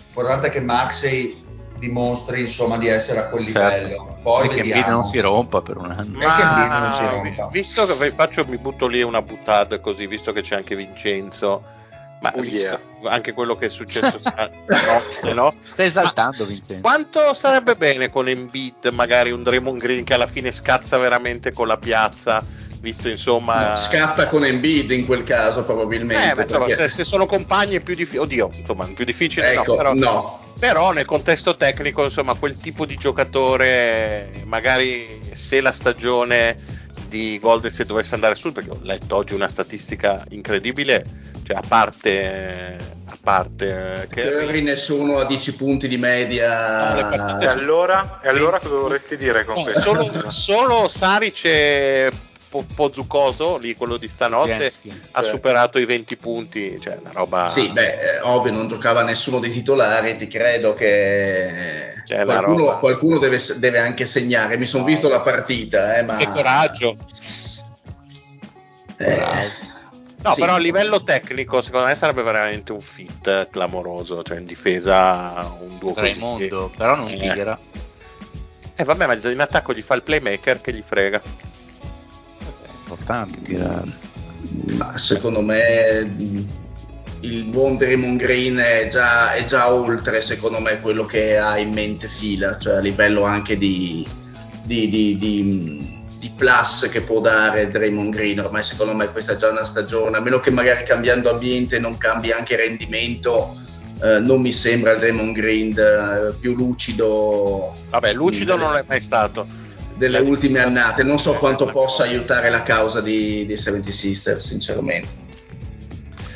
L'importante è che Maxey dimostri insomma di essere a quel certo. livello. Poi e vediamo. che non si rompa per un anno. Ma... non si rompa. Visto che faccio, mi butto lì una buttata così, visto che c'è anche Vincenzo ma oh yeah. anche quello che è successo *laughs* stanotte, no? Stai esaltando, Vincenzo. Quanto sarebbe bene con Embiid, magari un Draymond Green che alla fine scazza veramente con la piazza? Visto insomma. No, scazza con Embiid in quel caso, probabilmente. Eh, insomma, se, se, sono compagni è più difficile. Oddio, insomma, più difficile ecco, no, però, no. Però nel contesto tecnico, insomma, quel tipo di giocatore, magari se la stagione di Golden State dovesse andare su, perché ho letto oggi una statistica incredibile cioè, a parte, a parte Curry nessuno a 10 punti di media. e allora, e allora cosa vorresti dire con no, questo? Solo, solo Saric e Pozzucoso, lì quello di stanotte, Jenski, ha cioè. superato i 20 punti, cioè una roba... Sì, beh, ovvio, non giocava nessuno dei titolari, ti credo che cioè, qualcuno, qualcuno deve, deve, anche segnare, mi sono no. visto la partita, eh, ma... Che coraggio! Eh. No, sì. però a livello tecnico, secondo me sarebbe veramente un fit clamoroso. Cioè, in difesa un duo Raimondo, così. però non eh. tira. Eh, vabbè, ma in attacco gli fa il playmaker che gli frega. È importante tirare. Ma secondo me il buon Draymond Green è già, è già, oltre, secondo me, quello che ha in mente Fila, cioè a livello anche di, di, di, di di plus che può dare Draymond Green. Ormai secondo me questa è già una stagione, a meno che magari cambiando ambiente non cambi anche rendimento. Eh, non mi sembra il Draymond Green eh, più lucido. Vabbè, lucido non è mai stato. Delle la ultime annate, non so quanto possa aiutare la causa di, di 70 Sisters, sinceramente.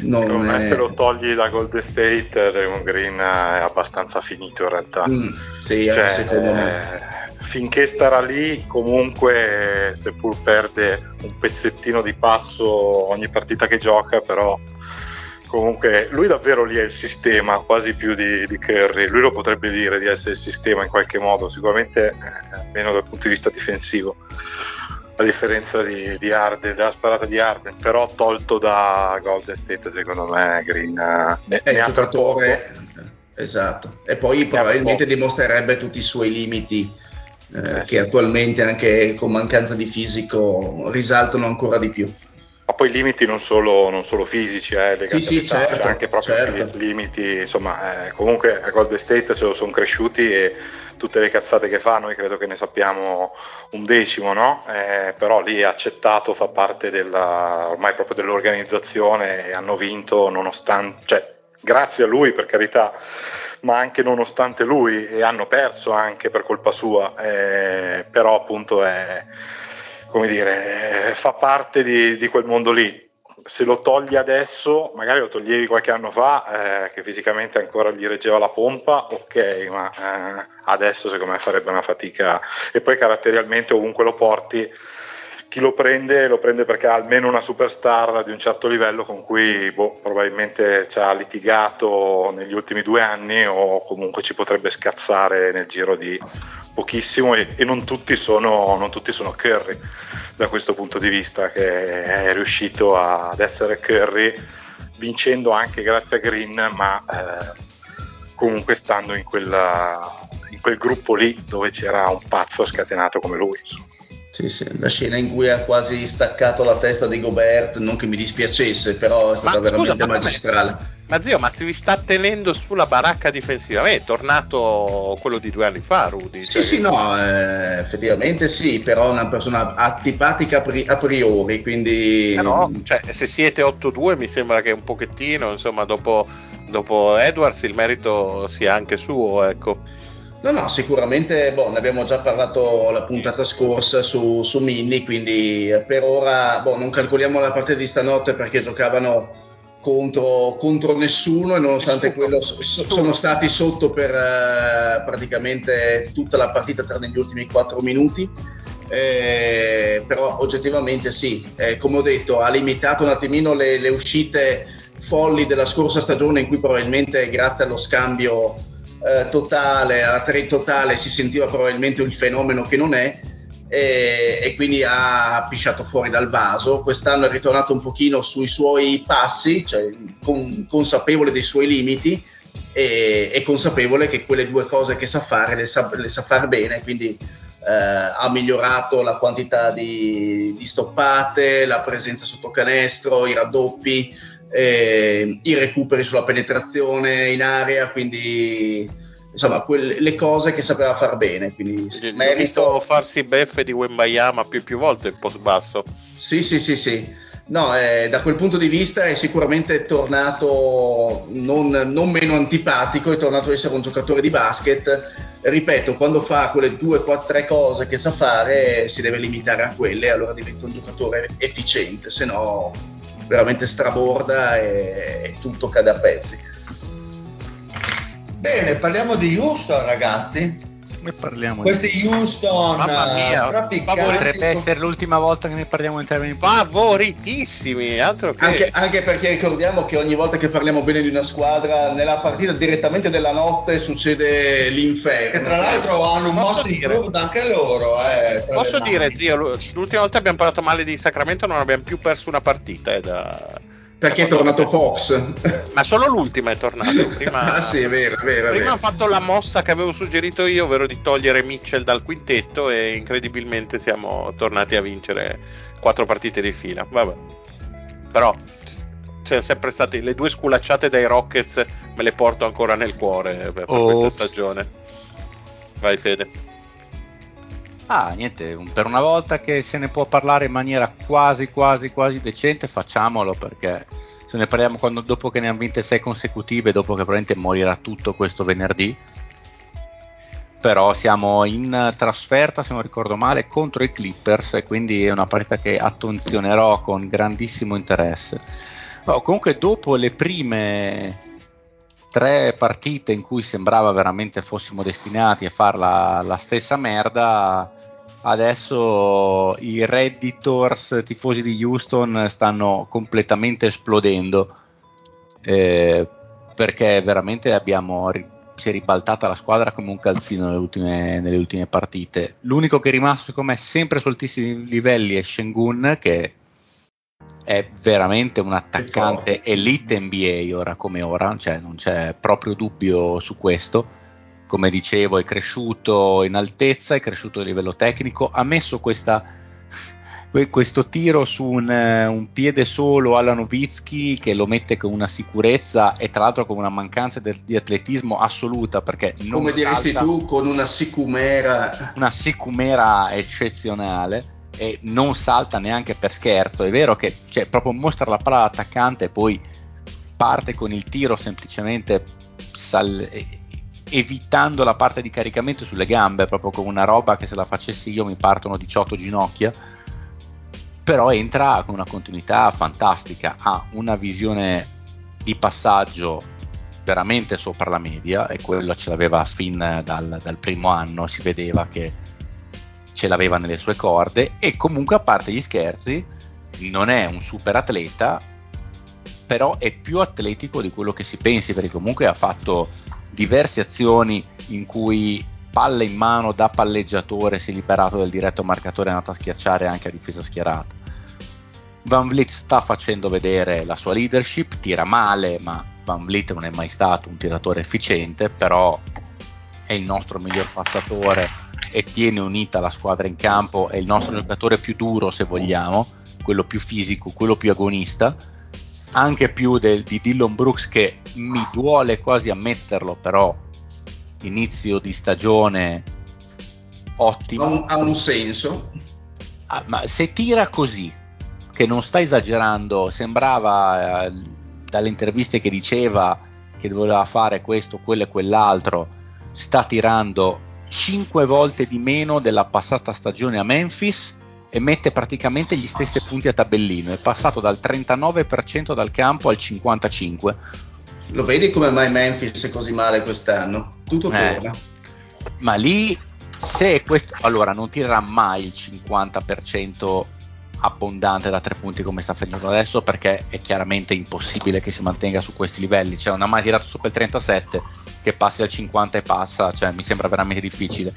Non Secondo me se lo togli da Golden State, Draymond Green è abbastanza finito in realtà. Mm, sì, cioè, secondo me finché starà lì, comunque, seppur perde un pezzettino di passo ogni partita che gioca, però comunque lui davvero lì è il sistema, quasi più di, di Curry. Lui lo potrebbe dire di essere il sistema in qualche modo, sicuramente eh, almeno dal punto di vista difensivo. A differenza di, di Arden, della sparata di Arden, però tolto da Golden State, secondo me Green eh, ne, è il giocatore. Esatto, e poi probabilmente dimostrerebbe tutti i suoi limiti eh, che attualmente anche con mancanza di fisico risaltano ancora di più. Ma poi limiti non solo, non solo fisici, eh, legati sì, sì, certo, anche proprio certo. limiti, insomma, eh, comunque a Golden State se lo sono cresciuti e tutte le cazzate che fa noi credo che ne sappiamo un decimo, no? Eh, però lì è accettato, fa parte della, ormai proprio dell'organizzazione e hanno vinto nonostante, cioè grazie a lui per carità, ma anche nonostante lui e hanno perso anche per colpa sua, eh, però appunto è, come dire, fa parte di, di, quel mondo lì. Se lo togli adesso, magari lo toglievi qualche anno fa, eh, che fisicamente ancora gli reggeva la pompa, ok, ma eh, adesso secondo me farebbe una fatica. E poi caratterialmente ovunque lo porti, chi lo prende lo prende perché ha almeno una superstar di un certo livello con cui boh, probabilmente ci ha litigato negli ultimi due anni o comunque ci potrebbe scazzare nel giro di pochissimo e, e non, tutti sono, non, tutti sono, Curry da questo punto di vista che è riuscito a, ad essere Curry vincendo anche grazie a Green ma eh, comunque stando in, quella, in quel gruppo lì dove c'era un pazzo scatenato come lui. Sì, sì, la scena in cui ha quasi staccato la testa di Gobert, non che mi dispiacesse, però è stata ma, veramente scusa, magistrale. Ma zio, ma si sta tenendo sulla baracca difensiva? È tornato quello di due anni fa, Rudy. Sì, cioè... sì, no, eh, effettivamente sì, però è una persona antipatica a priori, quindi... Eh no, cioè, se siete 8-2 mi sembra che un pochettino, insomma, dopo, dopo Edwards il merito sia anche suo, ecco. No, no, sicuramente boh, ne abbiamo già parlato la puntata scorsa su, su Mini, quindi per ora boh, non calcoliamo la partita di stanotte perché giocavano contro, contro nessuno e nonostante nessuno. quello so, sono stati sotto per uh, praticamente tutta la partita tranne gli ultimi 4 minuti. Eh, però oggettivamente sì, eh, come ho detto, ha limitato un attimino le, le, uscite folli della scorsa stagione in cui probabilmente grazie allo scambio eh, totale, alla trade totale si sentiva probabilmente il fenomeno che non è e, e, quindi ha pisciato fuori dal vaso. Quest'anno è ritornato un pochino sui suoi passi, cioè con, consapevole dei suoi limiti e, e, consapevole che quelle due cose che sa fare le sa, le sa fare bene, quindi eh, ha migliorato la quantità di, di, stoppate, la presenza sotto canestro, i raddoppi, eh, i recuperi sulla penetrazione in area, quindi insomma, quelle, le cose che sapeva far bene. Quindi merito... visto farsi beffe di Wembayama più e più volte il post basso. Sì, sì, sì, sì. No, eh, da quel punto di vista è sicuramente tornato non, non, meno antipatico, è tornato ad essere un giocatore di basket. Ripeto, quando fa quelle due, quattro, tre cose che sa fare, si deve limitare a quelle, allora diventa un giocatore efficiente, se no veramente straborda e, e tutto cade a pezzi. Bene, parliamo di Houston, ragazzi. Ne parliamo Questi di... Houston Mamma mia, potrebbe essere l'ultima volta che ne parliamo in termini favoritissimi. Altro che... anche, anche, perché ricordiamo che ogni volta che parliamo bene di una squadra, nella partita direttamente della notte succede l'inferno. E tra l'altro hanno un most improved anche loro. Eh, Posso dire, zio, l'ultima volta abbiamo parlato male di Sacramento, non abbiamo più perso una partita. Eh, da perché è tornato Fox. Ma solo l'ultima è tornato. *laughs* Prima, ah, sì, è vero, è vero. Prima ha fatto la mossa che avevo suggerito io, ovvero di togliere Mitchell dal quintetto, e incredibilmente siamo tornati a vincere quattro partite di fila. Vabbè. Però c'è sempre state le due sculacciate dai Rockets, me le porto ancora nel cuore per, per questa stagione. Vai, Fede. Ah, niente, per una volta che se ne può parlare in maniera quasi, quasi, quasi decente, facciamolo perché se ne parliamo quando, dopo che ne hanno vinte sei consecutive, dopo che probabilmente morirà tutto questo venerdì. Però siamo in trasferta, se non ricordo male, contro i Clippers e quindi è una partita che attenzionerò con grandissimo interesse. No, comunque dopo le prime tre partite in cui sembrava veramente fossimo destinati a fare la, la stessa merda, adesso i Redditors tifosi di Houston stanno completamente esplodendo eh, perché veramente abbiamo si è ribaltata la squadra come un calzino nelle ultime, nelle ultime partite. L'unico che è rimasto secondo me sempre su altissimi livelli è Shengun che è veramente un attaccante elite NBA ora come ora, cioè non c'è proprio dubbio su questo. Come dicevo, è cresciuto in altezza, è cresciuto a livello tecnico, ha messo questa, *laughs* questo tiro su un, un, piede solo alla Novitsky che lo mette con una sicurezza e tra l'altro con una mancanza de, di atletismo assoluta perché non come diresti tu con una sicumera. Una sicumera eccezionale e non salta neanche per scherzo. È vero che cioè, proprio mostra la palla all'attaccante e poi parte con il tiro semplicemente sal- evitando la parte di caricamento sulle gambe, proprio come una roba che se la facessi io mi partono 18 ginocchia. Però entra con una continuità fantastica, ha una visione di passaggio veramente sopra la media e quello ce l'aveva fin dal, dal primo anno, si vedeva che ce l'aveva nelle sue corde e comunque a parte gli scherzi non è un super atleta però è più atletico di quello che si pensi perché comunque ha fatto diverse azioni in cui palle in mano da palleggiatore si è liberato del diretto marcatore e è andato a schiacciare anche a difesa schierata. Van Vliet sta facendo vedere la sua leadership tira male ma Van Vliet non è mai stato un tiratore efficiente però è il nostro miglior passatore e tiene unita la squadra in campo, è il nostro giocatore più duro se vogliamo, quello più fisico, quello più agonista, anche più del, di Dillon Brooks che mi duole quasi ammetterlo, però inizio di stagione ottimo. Ha un, ha un senso. Ah, ma se tira così, che non sta esagerando, sembrava eh, dalle interviste che diceva che doveva fare questo, quello e quell'altro, sta tirando 5 volte di meno della passata stagione a Memphis e mette praticamente gli stessi punti a tabellino, è passato dal 39% dal campo al 55%. Lo vedi come mai Memphis è così male quest'anno? Tutto eh, torna. Ma lì se questo allora non tirerà mai il 50% abbondante da tre punti come sta facendo adesso perché è chiaramente impossibile che si mantenga su questi livelli. Cioè non ha mai tirato sopra il 37 che passi al 50 e passa cioè mi sembra veramente difficile.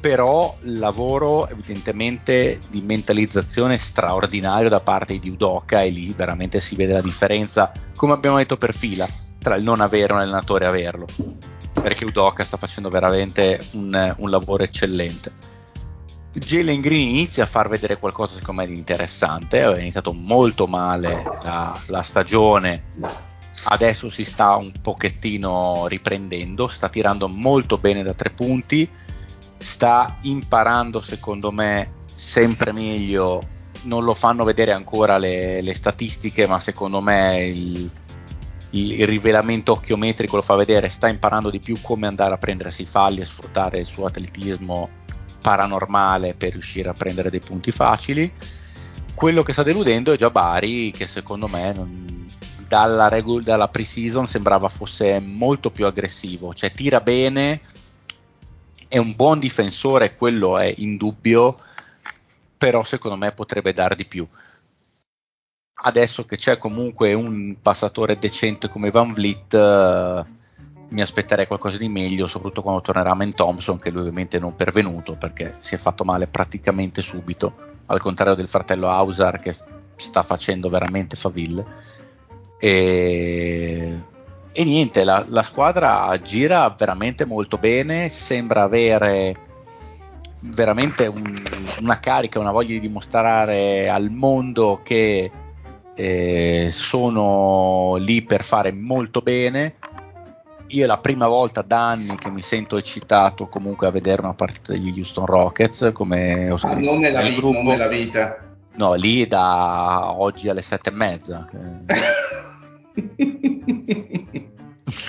Però lavoro evidentemente di mentalizzazione straordinario da parte di Udoka e lì veramente si vede la differenza come abbiamo detto per fila tra il non avere un allenatore e averlo. Perché Udoka sta facendo veramente un, un lavoro eccellente Jalen Green inizia a far vedere qualcosa secondo me di interessante, aveva iniziato molto male la, la, stagione, adesso si sta un pochettino riprendendo, sta tirando molto bene da tre punti, sta imparando secondo me sempre meglio, non lo fanno vedere ancora le, le statistiche, ma secondo me il, il, rivelamento occhiometrico lo fa vedere, sta imparando di più come andare a prendersi i falli e sfruttare il suo atletismo paranormale per riuscire a prendere dei punti facili. Quello che sta deludendo è già Bari, che secondo me non, dalla, regu- dalla pre-season sembrava fosse molto più aggressivo, cioè tira bene, è un buon difensore, quello è indubbio, però secondo me potrebbe dar di più. Adesso che c'è comunque un passatore decente come Van Vliet, uh, mi aspetterei qualcosa di meglio, soprattutto quando tornerà Man Thompson, che lui ovviamente non è pervenuto perché si è fatto male praticamente subito, al contrario del fratello Hausar che sta facendo veramente faville. E, e niente, la, la, squadra gira veramente molto bene, sembra avere veramente un, una carica, una voglia di dimostrare al mondo che eh, sono lì per fare molto bene io è la prima volta da anni che mi sento eccitato comunque a vedere una partita degli Houston Rockets come ho scritto ah, non, nella vi- non nella vita. No lì da oggi alle sette e mezza.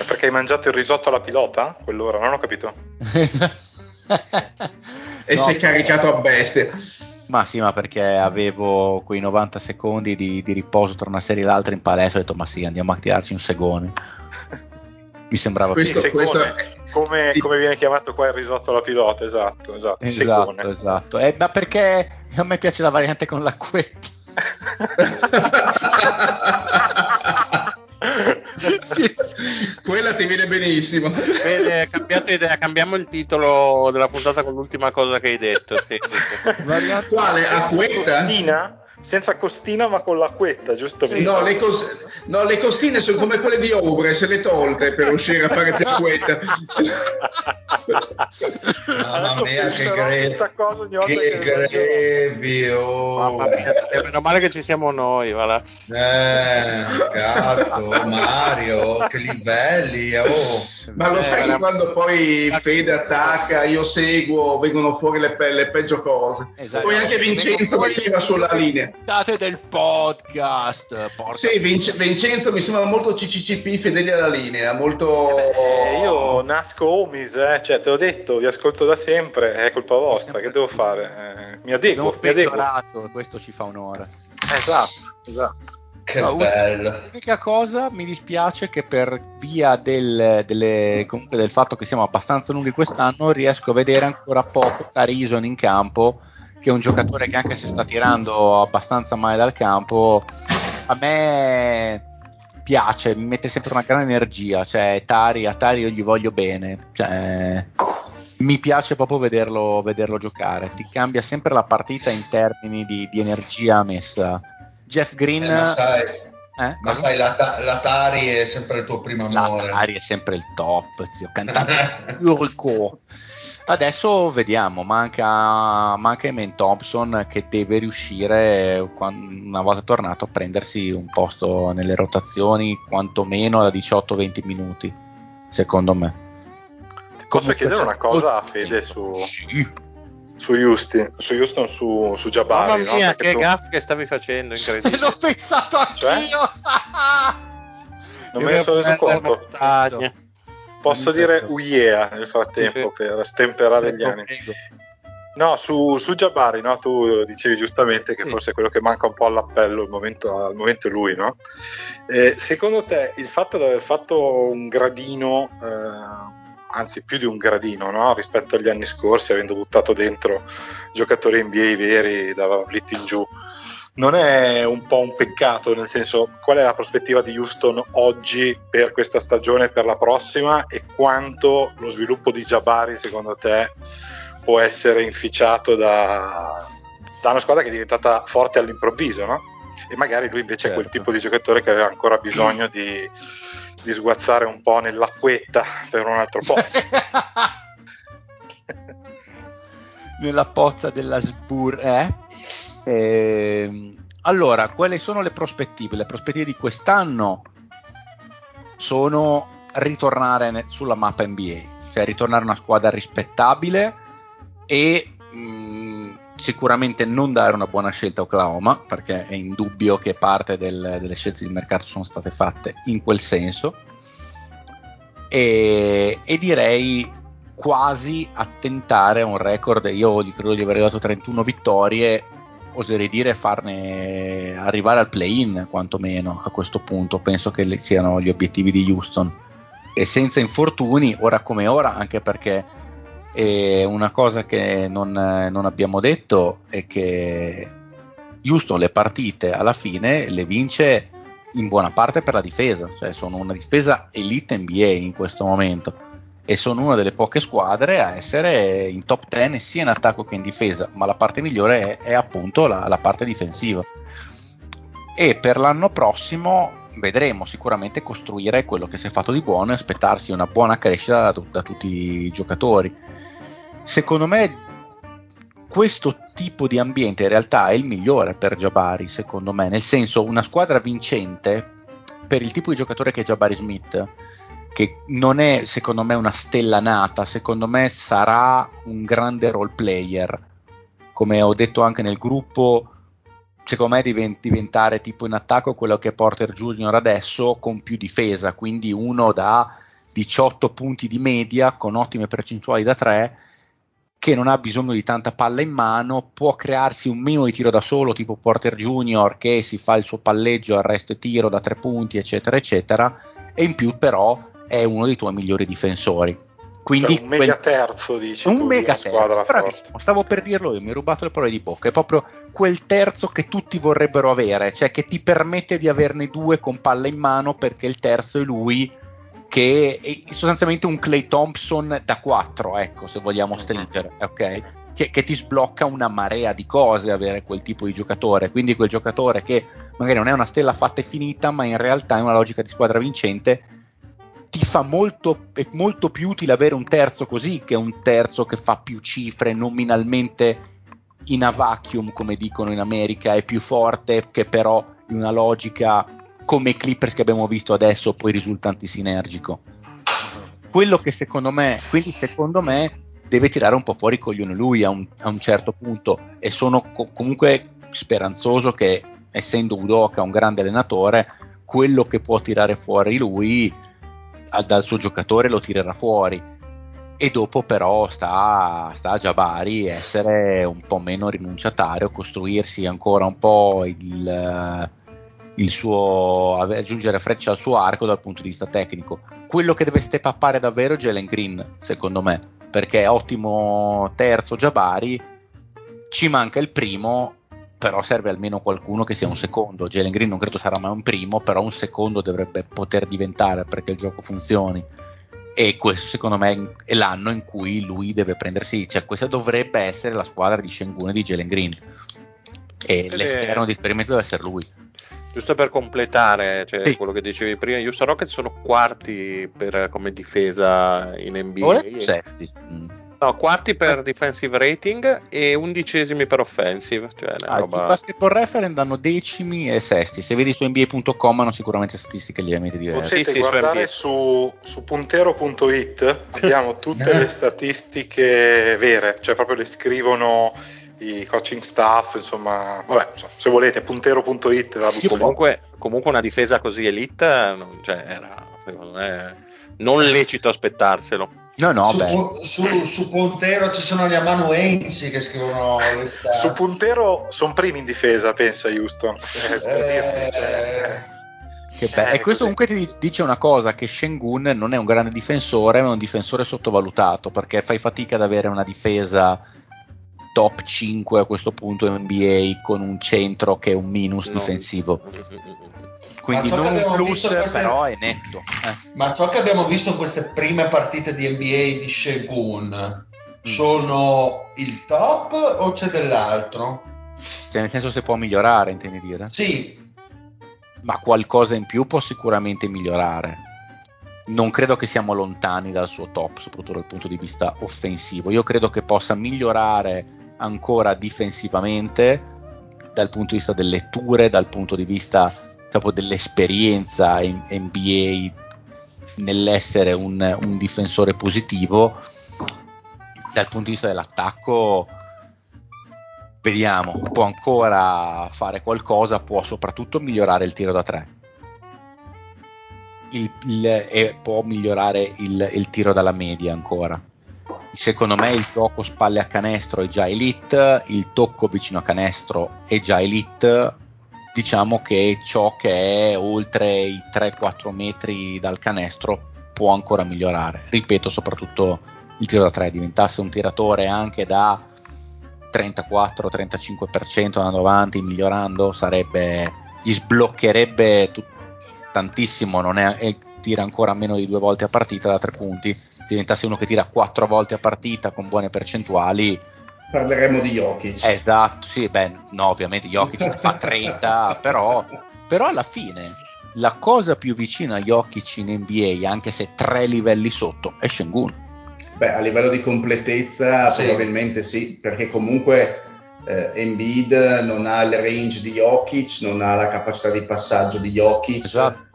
Perché hai mangiato il risotto alla pilota quell'ora non ho capito. E no, sei caricato a bestia. Ma sì, ma perché avevo quei 90 secondi di, di riposo tra una serie e l'altra in palestra, ho detto ma sì, andiamo a tirarci un segone mi sembrava questo, questo come, come, viene chiamato qua il risotto alla pilota esatto esatto esatto, esatto. Eh, ma perché a me piace la variante con l'acquetta. *laughs* Quella ti viene benissimo. Bene, cambiato idea cambiamo il titolo della puntata con l'ultima cosa che hai detto sì. quale? Acquetta? Senza costina ma con l'acquetta, giusto? Sì, no, le, cos- no, le, costine sono come quelle di Obre, se le tolte per uscire a fare più acquetta. *laughs* Mamma mia, che, gre- che grevi, oh. Mamma mia, meno male che ci siamo noi, voilà. Eh, cazzo, Mario, che livelli, oh. Ma lo eh, sai che quando poi Fede attacca, io seguo, vengono fuori le, pe- le peggio cose. Esatto. Poi anche Vincenzo mi sembra sulla linea. State del podcast. Porca sì, Vinc- Vincenzo mi sembra molto CCCP fedeli alla linea, molto... Eh, io nasco Omis, eh, cioè te l'ho detto, vi ascolto da sempre, è colpa vostra, che devo fare? Eh, mi adeguo, mi adeguo. questo ci fa onore. Esatto, esatto. Che no, bello. L'unica cosa mi dispiace che per via del, delle, del fatto che siamo abbastanza lunghi quest'anno riesco a vedere ancora poco Carison in campo, che è un giocatore che anche se sta tirando abbastanza male dal campo, a me piace, mi mette sempre una grande energia, cioè Tari, a Tari io gli voglio bene, cioè, mi piace proprio vederlo, vederlo, giocare, ti cambia sempre la partita in termini di, di energia messa Jeff Green. Eh, ma sai, eh? ma sai l'At- l'Atari è sempre il tuo primo amore. L'Atari è sempre il top, zio. Cantare Urco. *laughs* Adesso vediamo, manca, manca Eman Thompson che deve riuscire una volta tornato a prendersi un posto nelle rotazioni quantomeno da 18-20 minuti, secondo me. Posso Comunque chiedere una cosa a Fede su, sì. su Houston, su, Houston, su, su Jabari? Mamma mia, no? che tu... gaff che stavi facendo, incredibile. *laughs* L'ho pensato anch'io! Cioè? non me ne sono reso conto. Posso dire Uiea nel frattempo sì. per stemperare gli anni. No, su, su Jabari, no? tu dicevi giustamente che sì. forse è quello che manca un po' all'appello al momento, al momento è lui. No? Eh, secondo te il fatto di aver fatto un gradino, eh, anzi più di un gradino no? rispetto agli anni scorsi, avendo buttato dentro giocatori NBA veri da Vlitt in giù, non è un po' un peccato, nel senso qual è la prospettiva di Houston oggi per questa stagione e per la prossima e quanto lo sviluppo di Jabari secondo te può essere inficiato da, da una squadra che è diventata forte all'improvviso, no? E magari lui invece certo. è quel certo. tipo di giocatore che aveva ancora bisogno di, di sguazzare un po' nell'acquetta per un altro po'. *laughs* Nella pozza della Sbur, eh? Eh, allora, quali sono le prospettive? Le prospettive di quest'anno sono ritornare sulla mappa NBA, cioè ritornare una squadra rispettabile e mh, mm, sicuramente non dare una buona scelta a Oklahoma, perché è indubbio che parte del, delle scelte di mercato sono state fatte in quel senso. E, e direi quasi a un record. Io credo di aver dato 31 vittorie oserei dire farne arrivare al play-in quantomeno a questo punto. Penso che siano gli obiettivi di Houston. E senza infortuni ora come ora anche perché eh, una cosa che non, non, abbiamo detto è che Houston le partite alla fine le vince in buona parte per la difesa. Cioè sono una difesa elite NBA in questo momento e sono una delle poche squadre a essere in top 10 sia in attacco che in difesa, ma la parte migliore è, è appunto la, la, parte difensiva. E per l'anno prossimo vedremo sicuramente costruire quello che si è fatto di buono e aspettarsi una buona crescita da, da tutti i giocatori. Secondo me questo tipo di ambiente in realtà è il migliore per Jabari, secondo me, nel senso una squadra vincente per il tipo di giocatore che è Jabari Smith che non è secondo me una stella nata, secondo me sarà un grande role player. Come ho detto anche nel gruppo, secondo me divent- diventare tipo in attacco quello che è Porter Junior adesso con più difesa, quindi uno da 18 punti di media con ottime percentuali da 3 che non ha bisogno di tanta palla in mano, può crearsi un minimo di tiro da solo, tipo Porter Junior, che si fa il suo palleggio, arresto e tiro da tre punti, eccetera, eccetera, e in più però è uno dei tuoi migliori difensori. Quindi cioè un mega quel... terzo, dici un mega terzo, bravissimo, stavo per dirlo io, mi hai rubato le parole di bocca, è proprio quel terzo che tutti vorrebbero avere, cioè che ti permette di averne due con palla in mano perché il terzo è lui che è sostanzialmente un Clay Thompson da 4, ecco, se vogliamo mhm. stringere, ok? Che, che, ti sblocca una marea di cose avere quel tipo di giocatore, quindi quel giocatore che magari non è una stella fatta e finita, ma in realtà è una logica di squadra vincente ti fa molto, è molto più utile avere un terzo così che un terzo che fa più cifre nominalmente in a vacuum, come dicono in America, è più forte, che però in una logica come i Clippers che abbiamo visto adesso poi risulta antisinergico. Quello che secondo me, quindi secondo me deve tirare un po' fuori i coglioni lui a un, a un certo punto e sono co- comunque speranzoso che essendo Udoka un grande allenatore, quello che può tirare fuori lui dal suo giocatore lo tirerà fuori e dopo però sta, sta a Jabari essere un po' meno rinunciatario, costruirsi ancora un po' il, il suo aggiungere freccia al suo arco dal punto di vista tecnico. Quello che deve steppare davvero è Jalen Green, secondo me, perché ottimo terzo Jabari, ci manca il primo però serve almeno qualcuno che sia un secondo. Jalen Green non credo sarà mai un primo, però un secondo dovrebbe poter diventare perché il gioco funzioni. E questo secondo me è l'anno in cui lui deve prendersi, cioè questa dovrebbe essere la squadra di Shengun e di Jalen Green. E Ed l'esterno è... di riferimento deve essere lui. Giusto per completare cioè, sì. quello che dicevi prima, gli Houston Rockets sono quarti per, come difesa in NBA. Safety. No, quarti per eh. defensive rating e undicesimi per offensive. Cioè ah, roba... Basketball reference danno decimi e sesti. Se vedi su NBA.com hanno sicuramente statistiche lievemente diverse. Potete sì, guardare su, su, puntero.it, *laughs* abbiamo tutte le statistiche vere, cioè proprio le scrivono i coaching staff, insomma, vabbè, se volete, puntero.it. Comunque, comunque una difesa così elite cioè, era, secondo me, non lecito aspettarselo. No, no, su, su, su, Puntero ci sono gli amanuensi che scrivono le state. Su Puntero sono primi in difesa, pensa Houston. Eh, che be- eh, e questo comunque ti dice una cosa, che Shengun non è un grande difensore, ma è un difensore sottovalutato, perché fai fatica ad avere una difesa top 5 a questo punto NBA con un centro che è un minus no. difensivo. Quindi non un plus, queste... però è netto. Eh. Ma ciò che abbiamo visto in queste prime partite di NBA di Shegun mm. sono il top o c'è dell'altro? Cioè, nel senso se può migliorare, intendi dire? Sì. Ma qualcosa in più può sicuramente migliorare. Non credo che siamo lontani dal suo top, soprattutto dal punto di vista offensivo. Io credo che possa migliorare ancora difensivamente dal punto di vista delle letture, dal punto di vista proprio dell'esperienza in NBA nell'essere un, un, difensore positivo. Dal punto di vista dell'attacco, vediamo, può ancora fare qualcosa, può soprattutto migliorare il tiro da tre. Il, il, e può migliorare il, il tiro dalla media ancora secondo me il gioco spalle a canestro è già elite, il tocco vicino a canestro è già elite, diciamo che ciò che è oltre i 3-4 metri dal canestro può ancora migliorare. Ripeto, soprattutto il tiro da 3 diventasse un tiratore anche da 34-35% andando avanti, migliorando, sarebbe, gli sbloccherebbe tut- tantissimo, non è, è, tira ancora meno di due volte a partita da tre punti diventasse uno che tira quattro volte a partita con buone percentuali. Parleremo di Jokic. Esatto, sì, beh, no, ovviamente Jokic ne fa 30, *laughs* però, però alla fine la cosa più vicina a Jokic in NBA, anche se tre livelli sotto, è Shengun. Beh, a livello di completezza sì. probabilmente sì, perché comunque eh, Embiid non ha il range di Jokic, non ha la capacità di passaggio di Jokic. Esatto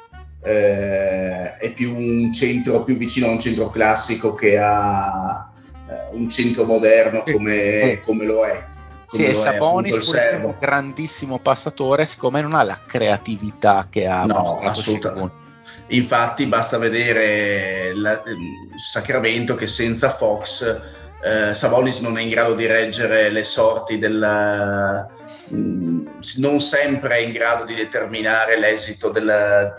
eh, è più un centro più vicino a un centro classico che a eh, un centro moderno come, come lo è. Come sì, lo e Sabonis è un grandissimo passatore, siccome non ha la creatività che ha no, assolutamente. Infatti basta vedere il Sacramento che senza Fox eh, Sabonis non è in grado di reggere le sorti del, non sempre è in grado di determinare l'esito del,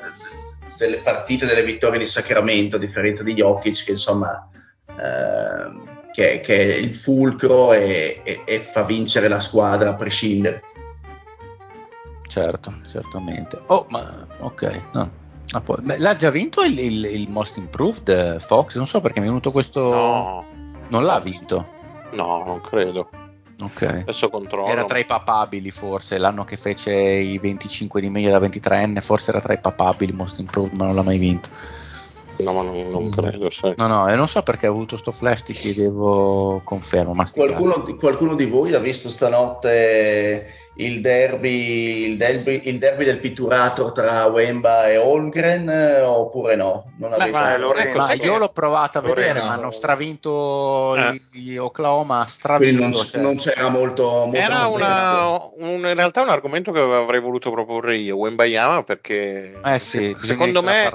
delle partite, delle vittorie di Sacramento, a differenza di Jokic, che insomma eh, che, che, è il fulcro e, e, e, fa vincere la squadra a prescindere. Certo, certamente. Oh, ma ok, no. Ah, poi, beh, l'ha già vinto il, il, il, Most Improved Fox? Non so perché mi è venuto questo. No. Non l'ha vinto. No, non credo. Ok. Adesso controllo. Era tra i papabili forse, l'anno che fece i 25 di media da 23enne, forse era tra i papabili Most Improved, ma non l'ha mai vinto. No, ma non, non credo, sai. No, no, e non so perché ho avuto sto flash, ti chiedevo confermo. Qualcuno, qualcuno, di voi ha visto stanotte il derby, il derby, il derby del pitturato tra Wemba e Holgren oppure no? Non Beh, ma, ecco, ma io l'ho provato a Lorena, vedere, ma hanno stravinto eh. gli Oklahoma, stravinto. Non, cioè. non, c'era molto, molto Era una, un, in realtà un argomento che avrei voluto proporre io, Wemba Yama, perché eh sì, secondo me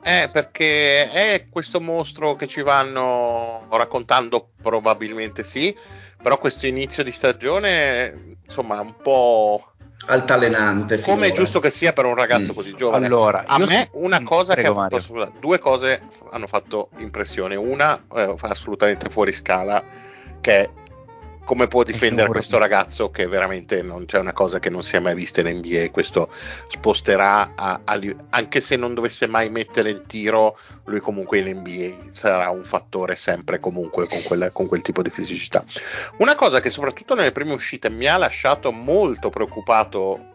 è perché è questo mostro che ci vanno raccontando, probabilmente sì, però questo inizio di stagione, insomma, un po' altalenante. Come è giusto che sia per un ragazzo mm. così giovane. Allora, a me una cosa che ha fatto, due cose hanno fatto impressione. Una eh, assolutamente fuori scala, che è come può difendere questo ragazzo che veramente non c'è una cosa che non si è mai vista in NBA questo sposterà a, a, anche se non dovesse mai mettere il tiro lui comunque in NBA sarà un fattore sempre comunque con quel, con quel tipo di fisicità. Una cosa che soprattutto nelle prime uscite mi ha lasciato molto preoccupato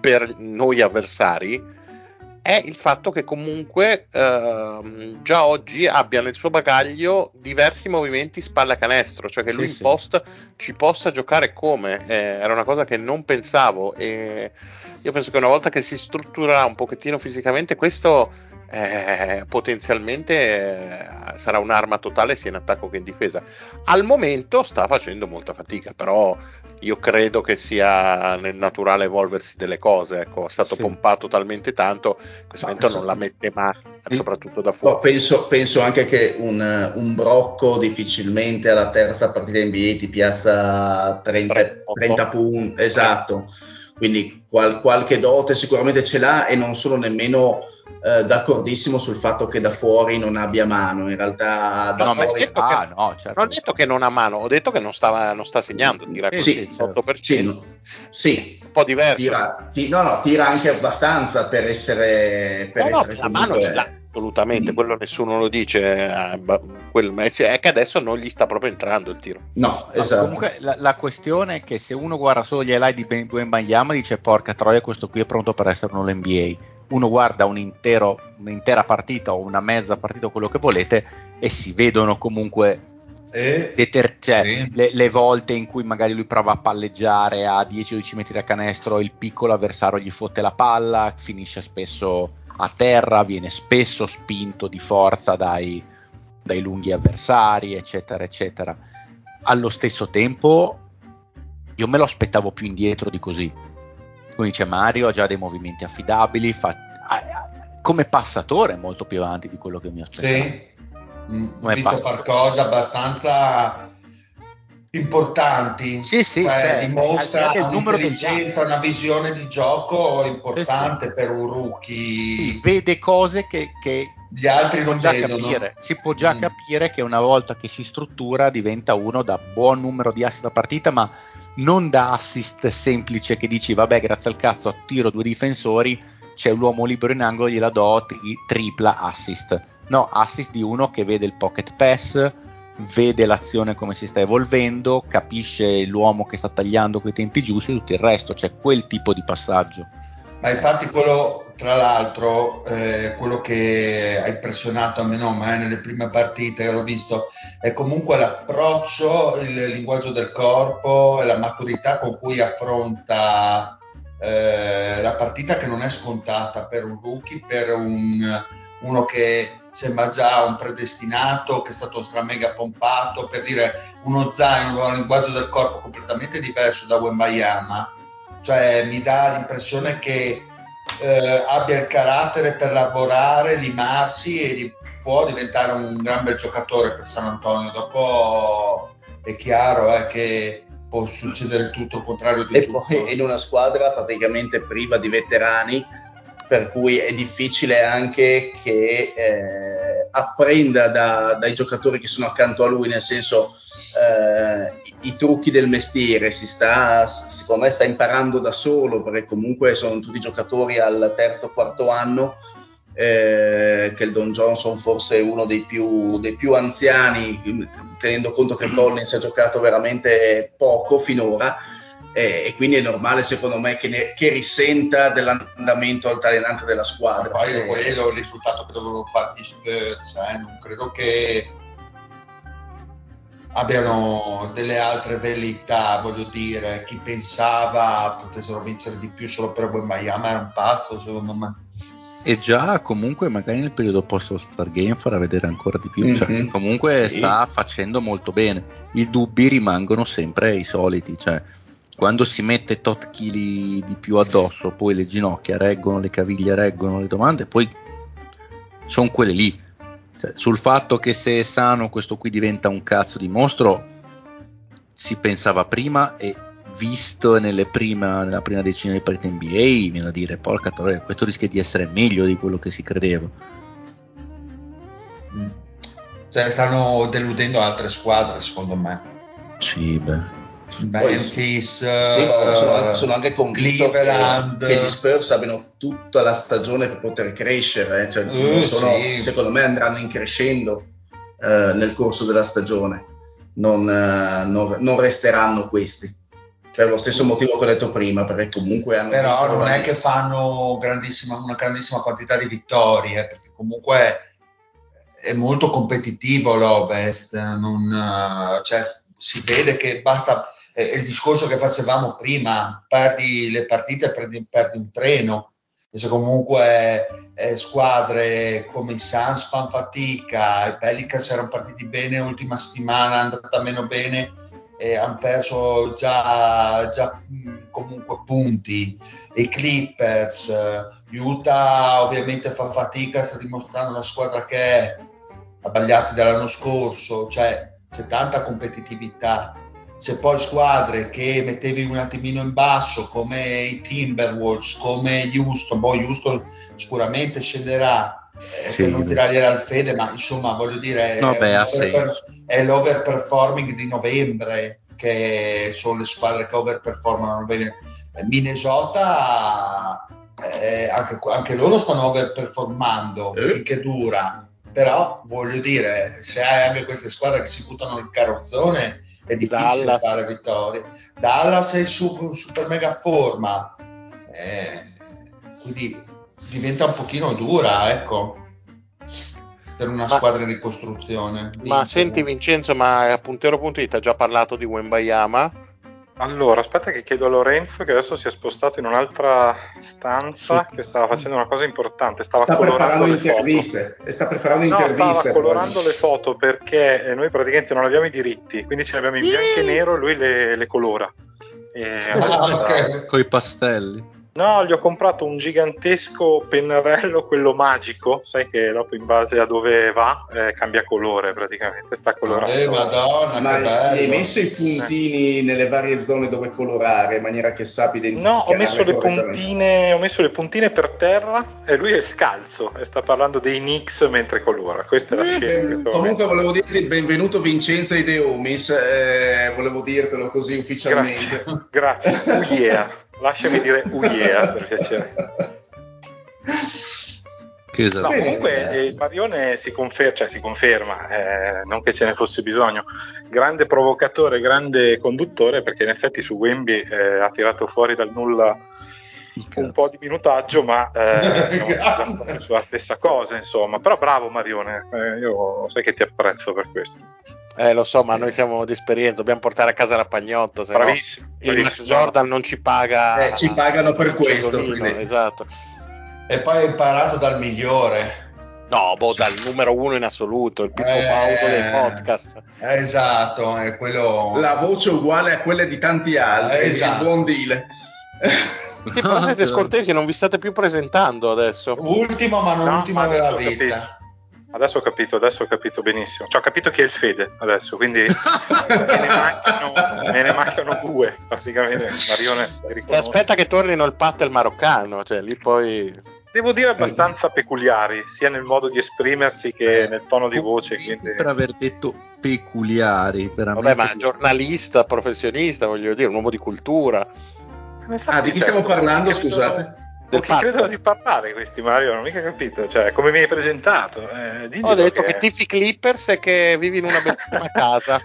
per noi avversari è il fatto che comunque ehm, già oggi abbia nel suo bagaglio diversi movimenti spalla canestro, cioè che lui sì, in post ci possa giocare come, eh, era una cosa che non pensavo e io penso che una volta che si strutturerà un pochettino fisicamente questo eh, potenzialmente eh, sarà un'arma totale sia in attacco che in difesa. Al momento sta facendo molta fatica, però io credo che sia nel naturale evolversi delle cose. Ecco, è stato sì. pompato talmente tanto, in questo Ma momento non la mette mai, soprattutto da fuori. No, penso, penso, anche che un, un, brocco difficilmente alla terza partita NBA ti piazza 30, 30 punti, esatto. Quindi qual, qualche dote sicuramente ce l'ha e non sono nemmeno eh, d'accordissimo sul fatto che da fuori non abbia mano. In realtà, da no, fuori... detto ah, che, no, certo. non ho detto che non ha mano, ho detto che non, stava, non sta segnando. Tira eh, sì, certo. sì, sì, un po' diverso. Tira, ti, no, no, tira anche abbastanza per essere. Per no, essere no, la mano ce l'ha assolutamente, mm. quello nessuno lo dice, eh, quel, è che adesso non gli sta proprio entrando il tiro. No, esatto. Comunque la, la, questione è che se uno guarda solo gli highlight di Ben Banyama dice porca troia questo qui è pronto per essere un NBA uno guarda un intero, un'intera partita o una mezza partita o quello che volete e si vedono comunque eh, deter- cioè, sì. le, le, volte in cui magari lui prova a palleggiare a 10-12 metri da canestro il piccolo avversario gli fotte la palla finisce spesso a terra viene spesso spinto di forza dai, dai lunghi avversari eccetera eccetera. Allo stesso tempo io me lo aspettavo più indietro di così come dice Mario, ha già dei movimenti affidabili, fa, come passatore è molto più avanti di quello che mi aspettavo. Sì, mm, ho visto far cose abbastanza importanti. Sì, sì, cioè, cioè, dimostra un'intelligenza, una visione di gioco importante sì, per un rookie. Vede cose che, che gli altri non vedono. Capire. Si può già mm. capire che una volta che si struttura diventa uno da buon numero di assist a partita, ma non da assist semplice che dici vabbè grazie al cazzo attiro due difensori, c'è l'uomo libero in angolo, gliela do tri- tripla assist. No, assist di uno che vede il pocket pass, vede l'azione come si sta evolvendo, capisce l'uomo che sta tagliando quei tempi giusti e tutto il resto, c'è quel tipo di passaggio. Ma infatti quello, tra l'altro, eh, quello che ha impressionato a me nelle prime partite che l'ho visto, è comunque l'approccio, il linguaggio del corpo e la maturità con cui affronta eh, la partita che non è scontata per un rookie, per un, uno che sembra già un predestinato, che è stato stramega pompato, per dire uno zaino, un linguaggio del corpo completamente diverso da Wembayama cioè mi dà l'impressione che eh, abbia il carattere per lavorare, limarsi e di, può diventare un gran bel giocatore per San Antonio. Dopo è chiaro eh, che può succedere tutto il contrario di e tutto. E poi in una squadra praticamente priva di veterani, per cui è difficile anche che eh, apprenda da, dai giocatori che sono accanto a lui, nel senso eh, i, i, trucchi del mestiere, si sta, secondo me sta imparando da solo, perché comunque sono tutti giocatori al terzo o quarto anno, eh, che il Don Johnson forse è uno dei più, dei più anziani, tenendo conto che Collins ha giocato veramente poco finora eh, e quindi è normale secondo me che, ne, che risenta dell'andamento altalenante della squadra. Ma poi eh, quello è il risultato che dovevano fare gli Spurs, eh? non credo che abbiano delle altre velleità, voglio dire, chi pensava potessero vincere di più solo per Miami era un pazzo secondo me. E già comunque magari nel periodo post Star Game farà vedere ancora di più, mm-hmm. cioè, mhm. comunque sì. sta facendo molto bene, i dubbi rimangono sempre i soliti, cioè quando si mette tot chili di più addosso, poi le ginocchia reggono, le caviglie reggono le domande, poi sono quelle lì. Cioè, sul fatto che se è sano questo qui diventa un cazzo di mostro, si pensava prima e visto prima, nella prima decina di partite NBA, viene a dire, porca troia, questo rischia di essere meglio di quello che si credeva. Mm. Cioè, stanno deludendo altre squadre, secondo me. Sì, beh. Memphis, sì, sono, sono, anche convinto che, che, gli Spurs abbiano tutta la stagione per poter crescere, eh. cioè, uh, sono, sì. secondo me andranno in crescendo eh, nel corso della stagione, non, eh, non, non resteranno questi. per lo stesso motivo che ho detto prima, perché comunque hanno... Però non è che fanno grandissima, una grandissima quantità di vittorie, perché comunque è molto competitivo l'Ovest, non, cioè, si vede che basta, è il discorso che facevamo prima, perdi le partite perdi, perdi un treno, se comunque eh, squadre come i Suns fanno fatica, i Pelicans erano partiti bene l'ultima settimana, è andata meno bene, e hanno perso già, già comunque punti. I Clippers Utah ovviamente fa fatica sta dimostrando una squadra che è abbagliati dall'anno scorso cioè c'è tanta competitività se poi squadre che mettevi un attimino in basso come i Timberwolves come Houston poi Houston sicuramente scenderà eh, sì. per non tirargliela al fede ma insomma voglio dire no, è, beh, per, è l'overperforming di novembre, che sono le squadre che overperformano novembre. Minnesota, eh, anche, anche, loro stanno overperformando eh. finché dura, però voglio dire, se hai anche queste squadre che si buttano nel carrozzone, è difficile Dallas. fare vittorie. Dallas è in super, super mega forma, eh, quindi diventa un pochino dura, ecco per una ma, squadra in ricostruzione. Ma senti Vincenzo, ma a puntero.it ha già parlato di Wembayama? Allora, aspetta che chiedo a Lorenzo che adesso si è spostato in un'altra stanza che stava facendo una cosa importante, stava sta colorando le interviste, foto. sta preparando no, interviste. stava colorando le foto perché eh, noi praticamente non abbiamo i diritti, quindi ce le abbiamo in bianco e nero e lui le, le colora. E ah, okay. Con i pastelli. No, gli ho comprato un gigantesco pennarello, quello magico, sai che dopo in base a dove va eh, cambia colore praticamente, sta colorando. Eh, madonna, Ma hai messo i puntini eh. nelle varie zone dove colorare in maniera che sappi identificare? No, ho messo, le puntine, ho messo le puntine per terra e lui è scalzo e sta parlando dei Knicks mentre colora. Questa è la eh, scena. Comunque momento. volevo dirti benvenuto Vincenzo ai The Omis, eh, volevo dirtelo così ufficialmente. Grazie, Grazie. Uh, *laughs* yeah. Lasciami dire uh yeah, per piacere. No, comunque eh, il Marione si, confer- cioè, si conferma, eh, non che ce ne fosse bisogno, grande provocatore, grande conduttore, perché in effetti su Wemby eh, ha tirato fuori dal nulla un po' di minutaggio, ma eh, *laughs* siamo sulla stessa cosa, insomma. Però bravo Marione, eh, io sai che ti apprezzo per questo. Eh, lo so, ma noi siamo di esperienza, dobbiamo portare a casa la pagnotto. Se bravissimo, no, il Max Jordan non ci paga. Eh, ci pagano per questo. Esatto. E poi hai imparato dal migliore. No, boh, dal numero uno in assoluto, il Pippo eh, del podcast. Esatto, è quello... La voce uguale a quella di tanti altri, eh, esatto. il buon deal. Tutti però siete *laughs* scortesi, non vi state più presentando adesso. Ultimo, ma non no, ultimo ma della vita. Capito. Adesso ho capito, adesso ho capito benissimo. Cioè, ho capito chi è il Fede adesso, quindi *laughs* me, ne mancano, me, ne mancano, due praticamente. Marione aspetta che tornino il pattel maroccano, cioè lì poi. Devo dire abbastanza peculiari, sia nel modo di esprimersi che nel tono di voce. Quindi... Per aver detto peculiari, veramente. Vabbè, ma giornalista, professionista, voglio dire, un uomo di cultura. Ah, di chi stiamo parlando, scusate? Con chi credono di parlare questi Mario? Non ho mica capito, cioè come mi hai presentato? Eh, Ho detto che, che tifi Clippers e che vivi in una bellissima *laughs* casa.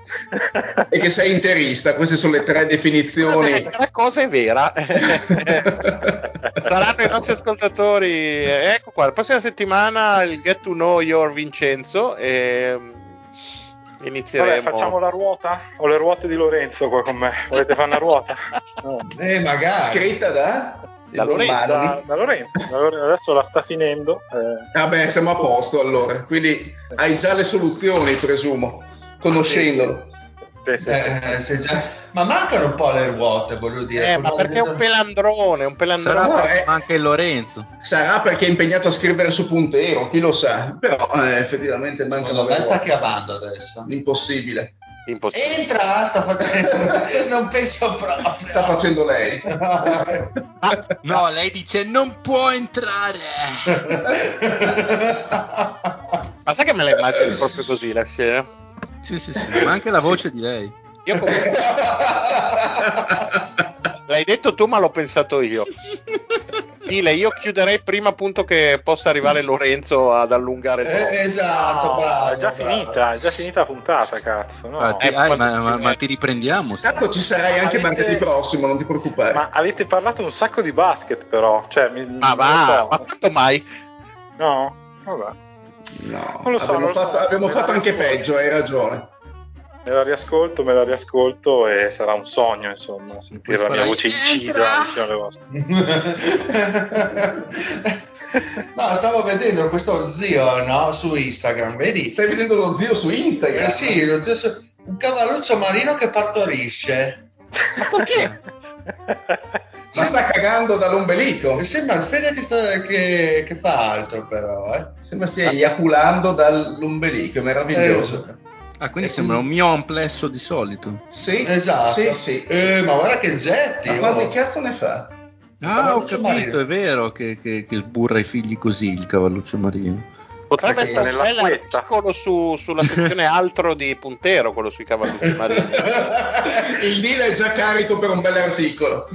e che sei interista, queste sono le tre definizioni. La cosa è vera. *laughs* Saranno i nostri ascoltatori. Ecco qua, la prossima settimana il Get to Know Your Vincenzo e mm, inizieremo. Vabbè, facciamo la ruota? Ho le ruote di Lorenzo qua con me. Volete fare una ruota? No. Eh, magari. Scritta da? Da Lorenzo, da, da Lorenzo, adesso la sta finendo. Eh. Vabbè, siamo a posto allora. Quindi hai già le soluzioni, presumo, conoscendolo. Sì, sì. Eh, già... Ma mancano un po' le ruote, voglio dire. Eh, ma perché è un pelandrone, un pelandrone. Sarà no, eh, anche Lorenzo. Sarà perché è impegnato a scrivere su puntero, chi lo sa. Però eh, effettivamente mancano Secondo me sta chiamando adesso. Impossibile. Entra, sta facendo, *laughs* non penso proprio. Sta facendo lei. *laughs* ah, no, lei dice non può entrare. *laughs* ma sai che me la immagino proprio così la scena? Sì, sì, sì, ma anche la voce sì. di lei. Io comunque... L'hai detto tu, ma l'ho pensato io. Dile, io chiuderei prima appunto che possa arrivare Lorenzo ad allungare eh, esatto, no, bravo, è già bravo. finita, è già finita la puntata, cazzo. No. Ah, ti, Eh, ah, ma- ma, ma- ti riprendiamo? Tanto ci sarai anche Avete- martedì prossimo, non ti preoccupare. Ma avete parlato un sacco di basket, però. Cioè, mi, Ma va, so. ma quanto mai? No, vabbè. No, Non lo so, abbiamo, non lo so. fatto, abbiamo Me fatto anche riascolto. peggio, hai ragione. Me la riascolto, me la riascolto e sarà un sogno, insomma, sentire Poi la mia voce incisa vicino alle vostre. *laughs* no, stavo vedendo questo zio no, su Instagram, vedi? Stai vedendo lo zio su Instagram? Eh sì, lo zio su- un cavalluccio marino che partorisce. Ma perché? Ma sta cagando dall'ombelico. E sembra il Fede che, sta- che- che fa altro però, eh. Sembra stia eiaculando dall'ombelico, è meraviglioso. Eh, Ah, quindi E sembra un mio amplesso di solito. Sì, Esatto. sì, sì. Eh, ma guarda che getti. Ma quanti oh. cazzo ne fa? Ah, ho cavalluccio capito, marino. è vero che, che- che sburra i figli così il cavalluccio marino. Potrebbe essere nella un bel articolo su, sulla sezione altro di Puntero, quello sui cavallucci marini. *laughs* Il deal è già carico per un bell'articolo.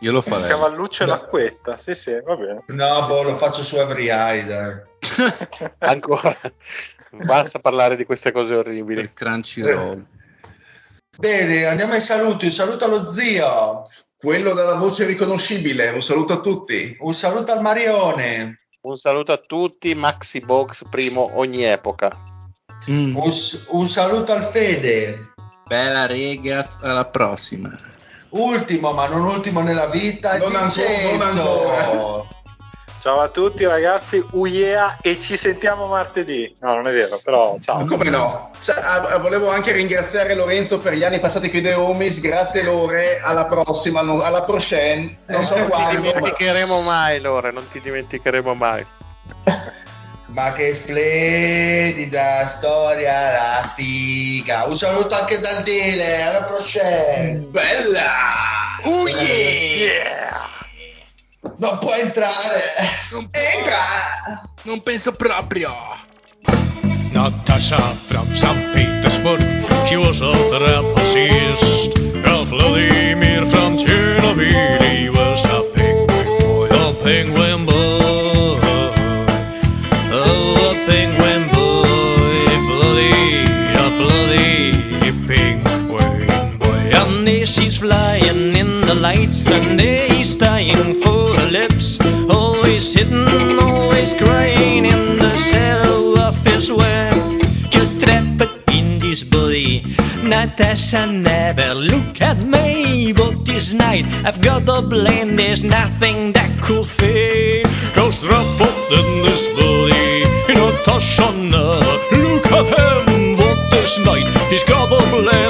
Io lo Il farei. cavalluccio e No. l'acquetta, sì, sì, va bene. no, boh, lo faccio su Every Eye, dai. *laughs* Ancora. Basta parlare di queste cose orribili. Per Crunchyroll. Bene, andiamo ai saluti. Un saluto allo zio. Quello dalla voce riconoscibile, un saluto a tutti. Un saluto al Marione. Un saluto a tutti, Maxi Box primo ogni epoca. Mm. Un, un saluto al Fede. Bella ragazzi, alla prossima. Ultimo, ma non ultimo nella vita, Non ancora, Vincenzo. non ancora. Ciao a tutti ragazzi, uiea e ci sentiamo martedì. No, non è vero, però ciao. Come no? Cioè, ah, volevo anche ringraziare Lorenzo per gli anni passati con i The Homies. Grazie Lore, alla prossima, no- alla prochaine. Non so Eh, Non ti quando. dimenticheremo mai, Lore, non ti dimenticheremo mai. *laughs* Ma che splendida storia, la figa. Un saluto anche dal Dile, alla prossima. Bella! Uh, Yeah! Non può entrare. Entra! Non penso proprio. Natasha from St. Petersburg, she was a trapezist. Ralph Vladimir from Chernobyl, body. Natasha never look at me, but this night I've got a blame. There's nothing that could fade. Cause trapped in this body. Natasha never look at him, but this night he's got a blame.